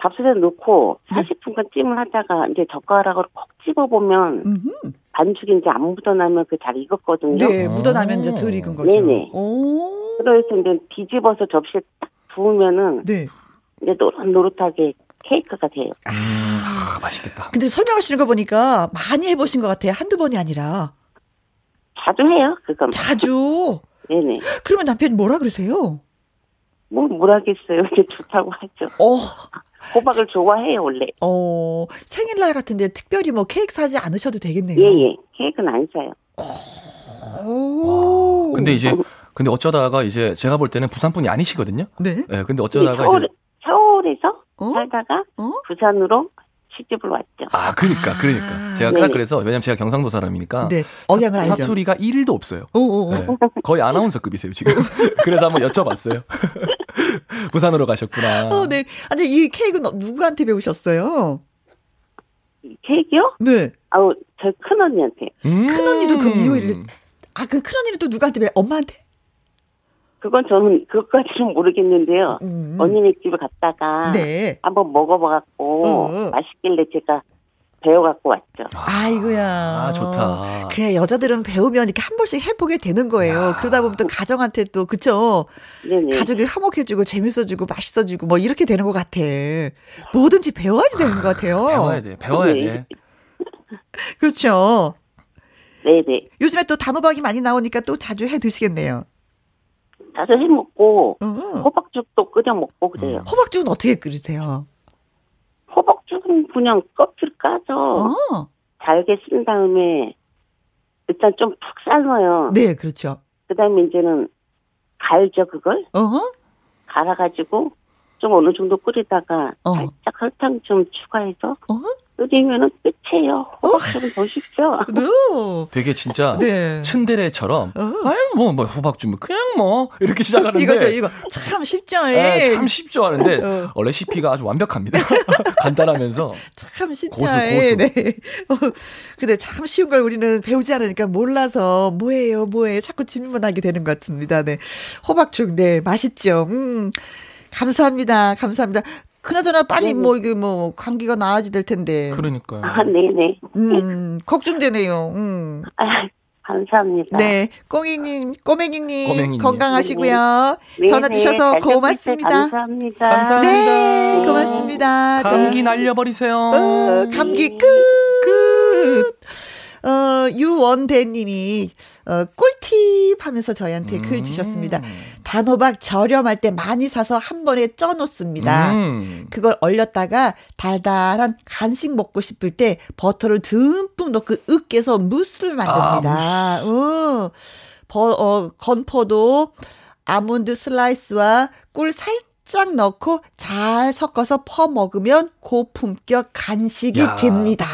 밥솥에 넣고 네. 40분간 찜을 하다가 이제 젓가락으로 콕 집어보면 음흠. 반죽이 이제 안 묻어나면 그 잘 익었거든요. 네, 오. 묻어나면 이제 덜 익은 거죠. 네네. 오. 그래서 이제 뒤집어서 접시에 딱 부으면은 네. 이제 노릇노릇하게 케이크가 돼요. 아, 맛있겠다. 근데 설명하시는 거 보니까 많이 해보신 것 같아요. 한두 번이 아니라. 자주 해요, 그건. 자주. 네네. 그러면 남편이 뭐라 그러세요? 뭐, 뭘 하겠어요. 이제 좋다고 하죠. 어, 호박을 좋아해요, 원래. 어, 생일날 같은데 특별히 뭐 케이크 사지 않으셔도 되겠네요. 예, 예. 케이크는 안 사요. 오. 근데 이제 근데 어쩌다가 이제 제가 볼 때는 부산 분이 아니시거든요. 네. 예, 근데 근데 어쩌다가 서울, 이제 서울에서 어? 살다가 어? 부산으로 시집을 왔죠. 아, 그러니까 그러니까 아. 제가 딱 네네. 그래서 왜냐면 제가 경상도 사람이니까 네. 억양을 알죠. 사투리가 1도 없어요. 오오오. 네. 거의 아나운서급이세요, 지금. 그래서 한번 여쭤봤어요. 부산으로 가셨구나. 어, 네. 아니, 이 케이크는 누구한테 배우셨어요? 케이크요? 네. 아우, 저 큰언니한테. 음. 큰언니도 그럼 이효리를, 아, 그 큰언니는 또 누구한테 배, 엄마한테? 그건 저는 그것까지는 모르겠는데요. 음. 언니네 집에 갔다가 네. 한번 먹어봐갖고 어. 맛있길래 제가 배워갖고 왔죠. 아이고야. 아, 좋다. 그래, 여자들은 배우면 이렇게 한 번씩 해보게 되는 거예요. 그러다 보면 또 가정한테 또, 그쵸? 네네. 가족이 화목해지고, 재밌어지고, 맛있어지고, 뭐, 이렇게 되는 것 같아. 뭐든지 배워야지 되는 것 같아요. 배워야 돼. 배워야 네. 돼. 그렇죠. 네네. 요즘에 또 단호박이 많이 나오니까 또 자주 해 드시겠네요. 자주 해 먹고 어. 호박죽도 끓여 먹고 그래요. 호박죽은 어떻게 끓이세요? 호박죽은 그냥 껍질 까서 어. 잘게 쓴 다음에 일단 좀 푹 삶아요. 네, 그렇죠. 그다음에 이제는 갈죠 그걸 어? 갈아가지고 좀 어느 정도 끓이다가 어. 살짝 설탕 좀 추가해서 어? 끓이면은 끝이에요. 호박죽은 더 쉽죠. 네. 되게 진짜 네. 츤데레처럼 어. 아유 뭐, 뭐 호박죽 뭐 그냥 뭐 이렇게 시작하는데 이거죠, 이거. 참 쉽죠, 네, 예. 참 쉽죠 하는데 어. 어, 레시피가 아주 완벽합니다. 간단하면서 참 쉽죠. 고수, 예, 고수. 네. 어, 근데 참 쉬운 걸 우리는 배우지 않으니까 몰라서 뭐예요, 뭐예요. 자꾸 질문하게 되는 것 같습니다. 네. 호박죽, 네. 맛있죠. 음. 감사합니다. 감사합니다. 그나저나 빨리 뭐, 이게 뭐, 감기가 나아지 될 텐데. 그러니까요. 아 네네. 음, 걱정되네요. 음. 아, 감사합니다. 네. 꽁이님, 꼬맹이님, 꼬맹이님. 건강하시고요. 네네, 전화 주셔서 고맙습니다. 감사합니다. 감사합니다. 네, 고맙습니다. 감기 자, 날려버리세요. 어, 감기 끝. 끝. 어, 유원대님이 어, 꿀팁 하면서 저희한테 글 음. 주셨습니다. 단호박 저렴할 때 많이 사서 한 번에 쪄놓습니다. 음. 그걸 얼렸다가 달달한 간식 먹고 싶을 때 버터를 듬뿍 넣고 으깨서 무스를 만듭니다. 아, 어, 버, 어, 건포도 아몬드 슬라이스와 꿀 살짝 넣고 잘 섞어서 퍼 먹으면 고품격 간식이 야. 됩니다.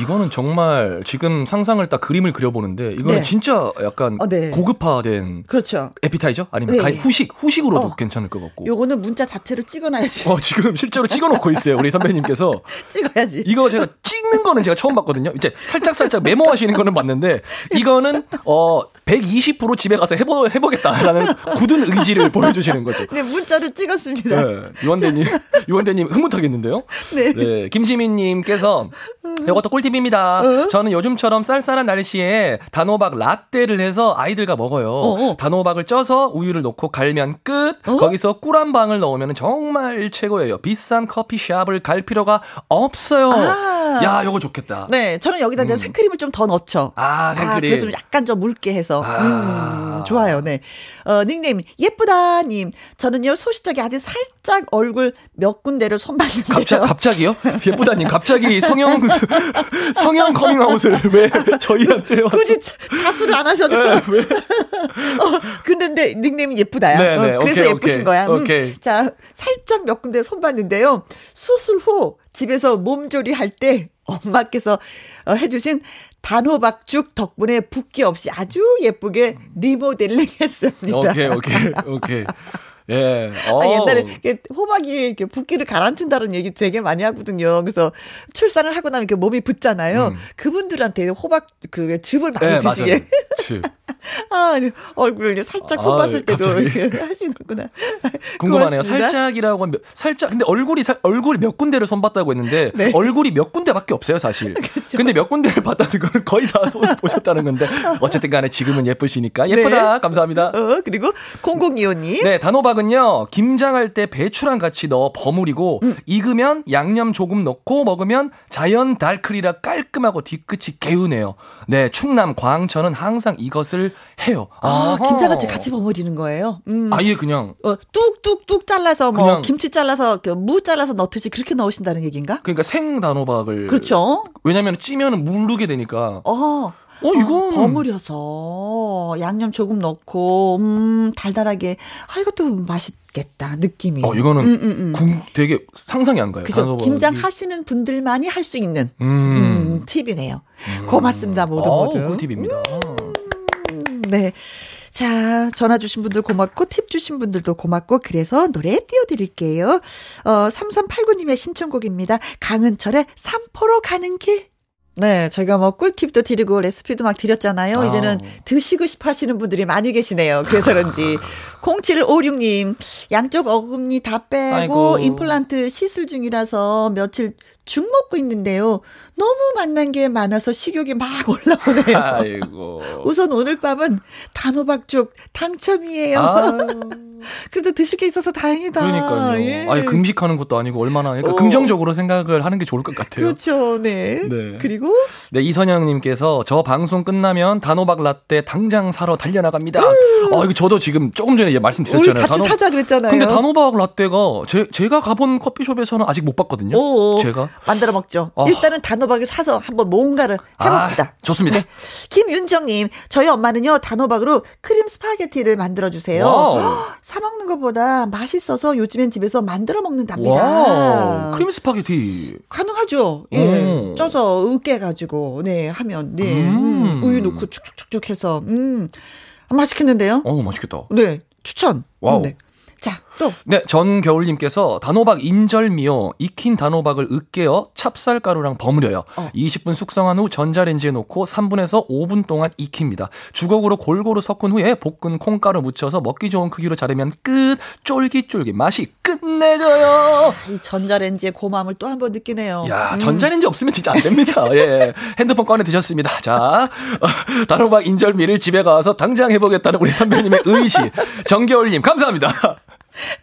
이거는 정말 지금 상상을 딱 그림을 그려보는데 이거는 네. 진짜 약간 어, 네. 고급화된 그렇죠. 에피타이저 아니면 네. 가히 후식 후식으로도 어. 괜찮을 것 같고. 요거는 문자 자체를 찍어놔야지. 어 지금 실제로 찍어놓고 있어요 우리 선배님께서 찍어야지. 이거 제가 찍는 거는 제가 처음 봤거든요. 이제 살짝 살짝 메모하시는 거는 봤는데 이거는 어 120% 집에 가서 해보 해보겠다라는 굳은 의지를 보여주시는 거죠. 네, 문자를 찍었습니다. 네, 유원대님, 유원대님 흐뭇하겠는데요. 네. 네, 김지민님께서 이것도 꿀 팁입니다. 어? 저는 요즘처럼 쌀쌀한 날씨에 단호박 라떼를 해서 아이들과 먹어요. 어. 단호박을 쪄서 우유를 넣고 갈면 끝. 어? 거기서 꿀 한 방을 넣으면 정말 최고예요. 비싼 커피숍을 갈 필요가 없어요. 아. 야, 이거 좋겠다. 네, 저는 여기다 이제 음. 생크림을 좀 더 넣죠. 아, 생크림. 그래서 약간 좀 묽게 해서. 아. 음, 좋아요. 네. 어, 닉네임, 예쁘다님. 저는요, 소시적에 아주 살짝 얼굴 몇 군데를 손봤는데요. 갑자, 갑자기요? 예쁘다님, 갑자기 성형, 성형 커밍아웃을 왜 저희한테. 굳이 자- 자수를 안 하셔도. 네, 왜? 어, 근데 닉네임이 예쁘다야. 네, 네. 어, 그래서 오케이, 예쁘신 오케이. 거야. 음. 오케이. 자, 살짝 몇 군데 손봤는데요. 수술 후 집에서 몸조리 할 때 엄마께서 어, 해주신 단호박죽 덕분에 붓기 없이 아주 예쁘게 리모델링 했습니다. 오케이, 오케이, 오케이. 예. 어. 아, 옛날에 호박이 이렇게 붓기를 가라앉힌다는 얘기 되게 많이 하거든요. 그래서 출산을 하고 나면 이렇게 몸이 붓잖아요. 음. 그분들한테 호박 그 즙을 많이 네, 드시게. 즙. 아, 얼굴을 살짝 아, 손봤을 때도 갑자기. 이렇게 하시는구나. 궁금하네요. 고맙습니다. 살짝이라고 하면 몇- 살짝 근데 얼굴이 살- 얼굴이 몇 군데를 손봤다고 했는데 네. 얼굴이 몇 군데밖에 없어요, 사실. 그렇죠. 근데 몇 군데를 봤다는 거는 거의 다 보셨다는 건데 어쨌든 간에 지금은 예쁘시니까 예쁘다. 감사합니다. 어, 그리고 0025님. 네, 단호박 은요, 김장할 때 배추랑 같이 넣어 버무리고, 음. 익으면 양념 조금 넣고 먹으면 자연 달클이라 깔끔하고 뒤끝이 개운해요. 네, 충남 광천은 항상 이것을 해요. 아, 아하. 김장같이 같이 버무리는 거예요. 음. 아예 그냥, 어, 뚝뚝뚝 잘라서 뭐 그냥- 김치 잘라서 그무 잘라서 넣듯이 그렇게 넣으신다는 얘기인가? 그러니까 생 단호박을. 그렇죠. 왜냐면 찌면은 무르게 되니까. 어. 어, 이건. 버무려서 양념 조금 넣고 음 달달하게 아 이것도 맛있겠다 느낌이. 어, 이거는 음, 음, 음. 궁 되게 상상이 안 가요. 그죠. 김장 하시는 분들만이 할 수 있는 음. 음, 팁이네요. 고맙습니다 모두 어, 모두. 꿀팁입니다. 음, 네. 자, 전화 주신 분들 고맙고, 팁 주신 분들도 고맙고, 그래서 노래 띄워드릴게요. 어, 3389님의 신청곡입니다. 강은철의 삼포로 가는 길. 네, 저희가 뭐 꿀팁도 드리고 레시피도 막 드렸잖아요. 이제는 드시고 싶어 하시는 분들이 많이 계시네요. 그래서 그런지. 0756님, 양쪽 어금니 다 빼고 아이고. 임플란트 시술 중이라서 며칠 죽 먹고 있는데요. 너무 만난 게 많아서 식욕이 막 올라오네요. 아이고. 우선 오늘 밤은 단호박죽 당첨이에요. 아유. 그래도 드실 게 있어서 다행이다. 그러니까요. 예. 아니 금식하는 것도 아니고 얼마나 그러니까 어. 긍정적으로 생각을 하는 게 좋을 것 같아요. 그렇죠. 네. 네. 그리고 네, 이선영 님께서 저 방송 끝나면 단호박 라떼 당장 사러 달려 나갑니다. 아, 이거 저도 지금 조금 전에 우리 말씀드렸잖아요. 같이 사자 그랬잖아요. 근데 단호박 라떼가 제, 제가 가본 커피숍에서는 아직 못 봤거든요. 오, 제가. 만들어 먹죠. 어. 일단은 단호박을 사서 한번 뭔가를 해봅시다. 아, 좋습니다. 네. 김윤정님, 저희 엄마는요 단호박으로 크림 스파게티를 만들어 주세요. 사 먹는 것보다 맛있어서 요즘엔 집에서 만들어 먹는답니다. 와우. 크림 스파게티. 가능하죠. 예. 음. 쪄서 으깨 가지고 네 하면 네 음. 음, 우유 넣고 축축축축 해서 음 맛있겠는데요. 어, 맛있겠다. 네 추천. 와우. 네. 자 또. 네, 전겨울님께서 단호박 인절미요. 익힌 단호박을 으깨어 찹쌀가루랑 버무려요. 어. 20분 숙성한 후 전자레인지에 놓고 3분에서 5분 동안 익힙니다. 주걱으로 골고루 섞은 후에 볶은 콩가루 묻혀서 먹기 좋은 크기로 자르면 끝. 쫄깃쫄깃 맛이 끝내줘요. 이 전자레인지의 고마움을 또 한 번 느끼네요. 야, 음. 전자레인지 없으면 진짜 안 됩니다. 예. 핸드폰 꺼내 드셨습니다. 자, 어, 단호박 인절미를 집에 가서 당장 해보겠다는 우리 선배님의 의시. 정겨울님, 감사합니다.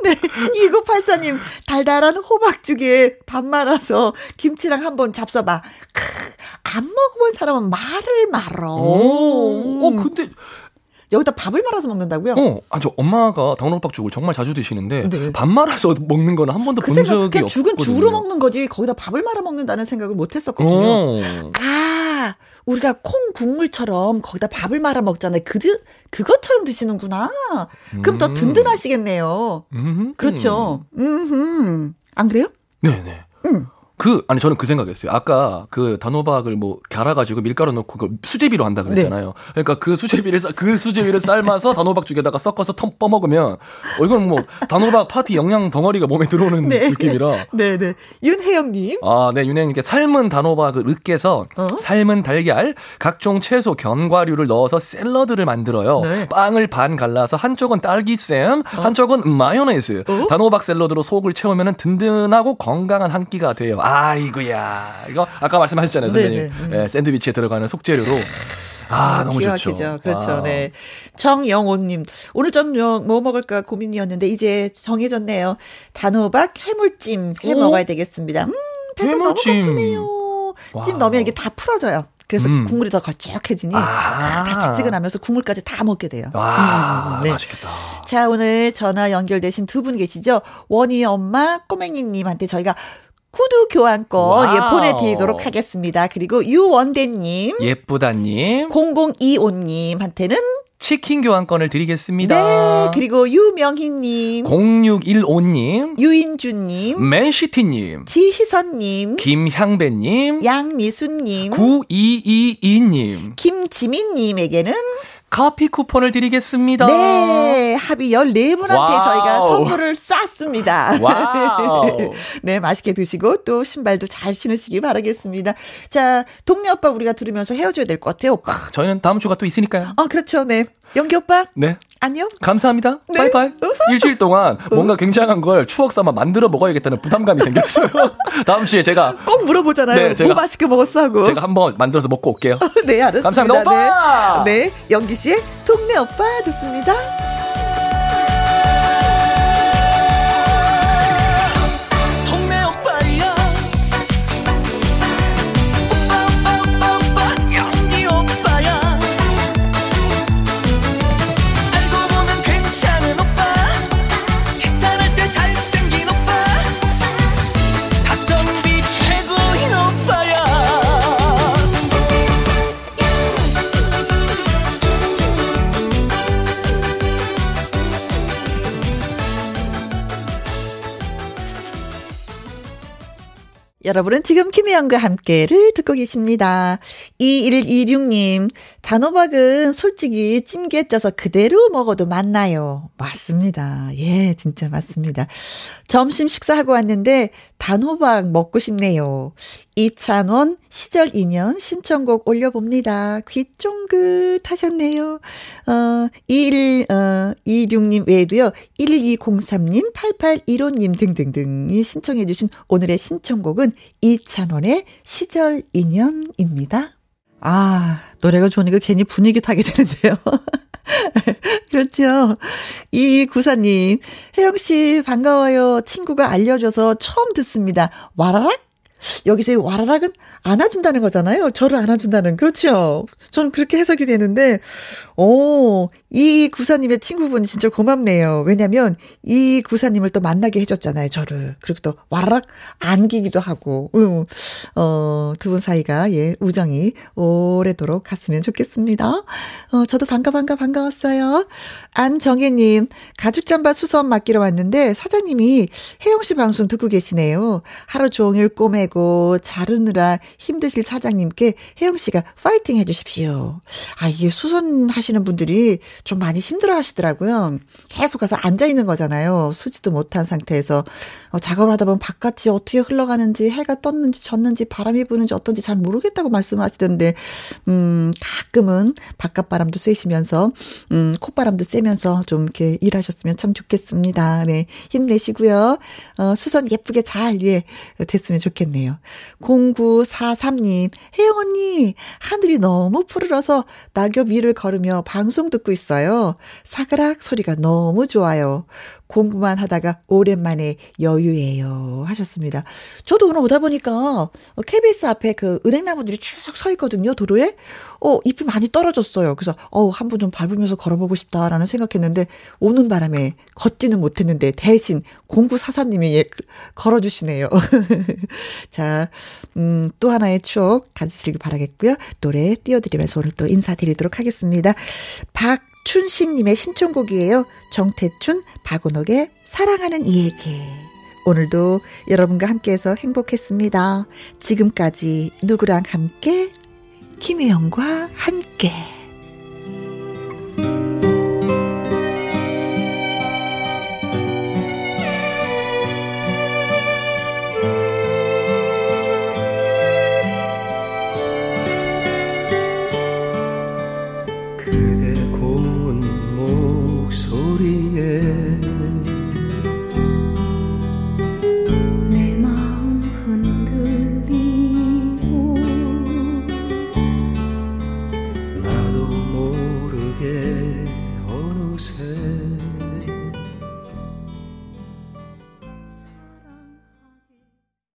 네, 2984님, 달달한 호박죽에 밥 말아서 김치랑 한번 잡숴봐. 크, 안 먹어본 사람은 말을 말어. 오, 어, 근데, 여기다 밥을 말아서 먹는다고요? 어, 아, 저 엄마가 당로박죽을 정말 자주 드시는데, 네. 밥 말아서 먹는 거는 한 번도 그본 생각, 적이 없거든요. 죽은 죽으로 먹는 거지, 거기다 밥을 말아 먹는다는 생각을 못 했었거든요. 어. 아, 우리가 콩 국물처럼 거기다 밥을 말아 먹잖아요. 그, 그것처럼 드시는구나. 그럼 더 음. 든든하시겠네요. 음. 그렇죠. 음, 안 그래요? 네 네. 음. 그, 아니, 저는 그 생각했어요. 아까 그 단호박을 뭐, 갈아가지고 밀가루 넣고 그걸 수제비로 한다 그랬잖아요. 그러니까 그 수제비를, 싸- 그 수제비를 삶아서 단호박 죽에다가 섞어서 텀 떠먹으면, 어, 이건 뭐, 단호박 파티 영양 덩어리가 몸에 들어오는 네. 느낌이라. 네네. 윤혜영님. 아, 네, 윤혜님께 삶은 단호박을 으깨서 어? 삶은 달걀, 각종 채소, 견과류를 넣어서 샐러드를 만들어요. 네. 빵을 반 갈라서 한쪽은 딸기잼, 한쪽은 마요네즈. 어? 단호박 샐러드로 속을 채우면 든든하고 건강한 한 끼가 돼요. 아이고야. 이거 아까 말씀하셨잖아요, 네, 선생님. 네. 음. 예, 샌드위치에 들어가는 속재료로. 아, 너무 기가 좋죠. 그렇죠. 아. 네. 정영호님, 오늘 저녁 뭐 먹을까 고민이었는데 이제 정해졌네요. 단호박 해물찜 해 오? 먹어야 되겠습니다. 음, 배가 너무 해물찜. 고프네요. 찜 와. 넣으면 이게 다 풀어져요. 그래서 음. 국물이 더 걸쭉해지니 아. 달짝지근하면서 국물까지 다 먹게 돼요. 와, 음, 네. 맛있겠다. 자, 오늘 전화 연결되신 두 분 계시죠? 원희 엄마 꼬맹이님한테 저희가 구두 교환권 와우. 예, 보내드리도록 하겠습니다. 그리고 유원대님, 예쁘다님, 0025님한테는 치킨 교환권을 드리겠습니다. 네, 그리고 유명희님, 0615님, 유인주님, 맨시티님, 지희선님, 김향배님, 양미수님, 9222님, 김지민님에게는 커피 쿠폰을 드리겠습니다. 네, 합의 14분한테 와우. 저희가 선물을 쐈습니다. 네, 맛있게 드시고 또 신발도 잘 신으시기 바라겠습니다. 자, 동네 오빠 우리가 들으면서 헤어져야 될 것 같아요, 오빠. 저희는 다음 주가 또 있으니까요. 어, 그렇죠. 네. 연기 오빠, 네. 안녕. 감사합니다. 네. 바이바이. 일주일 동안 뭔가 굉장한 걸 추억 삼아 만들어 먹어야겠다는 부담감이 생겼어요. 다음 주에 제가 꼭 물어보잖아요. 네, 제가- 뭐 맛있게 먹었어 하고. 제가 한번 만들어서 먹고 올게요. 네, 알았습니다. 감사합니다. 오빠! 네. 네, 영기 씨의 동네 오빠 듣습니다. 여러분은 지금 김혜영과 함께를 듣고 계십니다. 2126님, 단호박은 솔직히 찜기에 쪄서 그대로 먹어도 맛나요. 맞습니다. 예, 진짜 맞습니다. 점심 식사하고 왔는데 단호박 먹고 싶네요. 이찬원 시절 인연 신청곡 올려봅니다. 귀 쫑긋 하셨네요. 어, 21, 어, 26님 외에도요, 1203님, 8815님 등등등이 신청해주신 오늘의 신청곡은 이찬원의 시절 인연입니다. 아, 노래가 좋으니까 괜히 분위기 타게 되는데요. 그렇죠. 이 구사님, 혜영씨 반가워요. 친구가 알려줘서 처음 듣습니다. 와라락? 여기서 이 와라락은 안아준다는 거잖아요. 저를 안아준다는. 그렇죠. 저는 그렇게 해석이 되는데, 오, 이 구사님의 친구분이 진짜 고맙네요. 왜냐면 이 구사님을 또 만나게 해줬잖아요. 저를. 그리고 또 와라락 안기기도 하고, 응. 어, 두 분 사이가, 예, 우정이 오래도록 갔으면 좋겠습니다. 어, 저도 반가, 반가, 반가웠어요. 안정혜님, 가죽 잠바 수선 맡기러 왔는데 사장님이 혜영 씨 방송 듣고 계시네요. 하루 종일 꼬매고 자르느라 힘드실 사장님께 혜영 씨가 파이팅 해주십시오. 아, 이게 수선 하시는 분들이 좀 많이 힘들어 하시더라고요. 계속 가서 앉아있는 거잖아요. 수지도 못한 상태에서. 어, 작업을 하다 보면 바깥이 어떻게 흘러가는지, 해가 떴는지, 졌는지, 바람이 부는지 어떤지 잘 모르겠다고 말씀하시던데, 음, 가끔은 바깥 바람도 쐬시면서, 음, 콧바람도 쐬면서 좀 이렇게 일하셨으면 참 좋겠습니다. 네. 힘내시고요. 어, 수선 예쁘게 잘, 예, 됐으면 좋겠네요. 0943님, 혜영 언니, 하늘이 너무 푸르러서 낙엽 위를 걸으며 방송 듣고 있어 요. 사그락 소리가 너무 좋아요. 공부만 하다가 오랜만에 여유예요. 하셨습니다. 저도 오늘 오다 보니까 KBS 앞에 그 은행나무들이 쭉 서 있거든요, 도로에. 어, 잎이 많이 떨어졌어요. 그래서, 어, 한번 좀 밟으면서 걸어보고 싶다라는 생각했는데, 오는 바람에 걷지는 못했는데, 대신 공구 사사님이 예, 걸어주시네요. 자, 음, 또 하나의 추억 가지시길 바라겠고요. 노래 띄워드리면서 오늘 또 인사드리도록 하겠습니다. 박 춘식님의 신청곡이에요. 정태춘, 박은옥의 사랑하는 이 얘기. 오늘도 여러분과 함께해서 행복했습니다. 지금까지 누구랑 함께? 김혜영과 함께.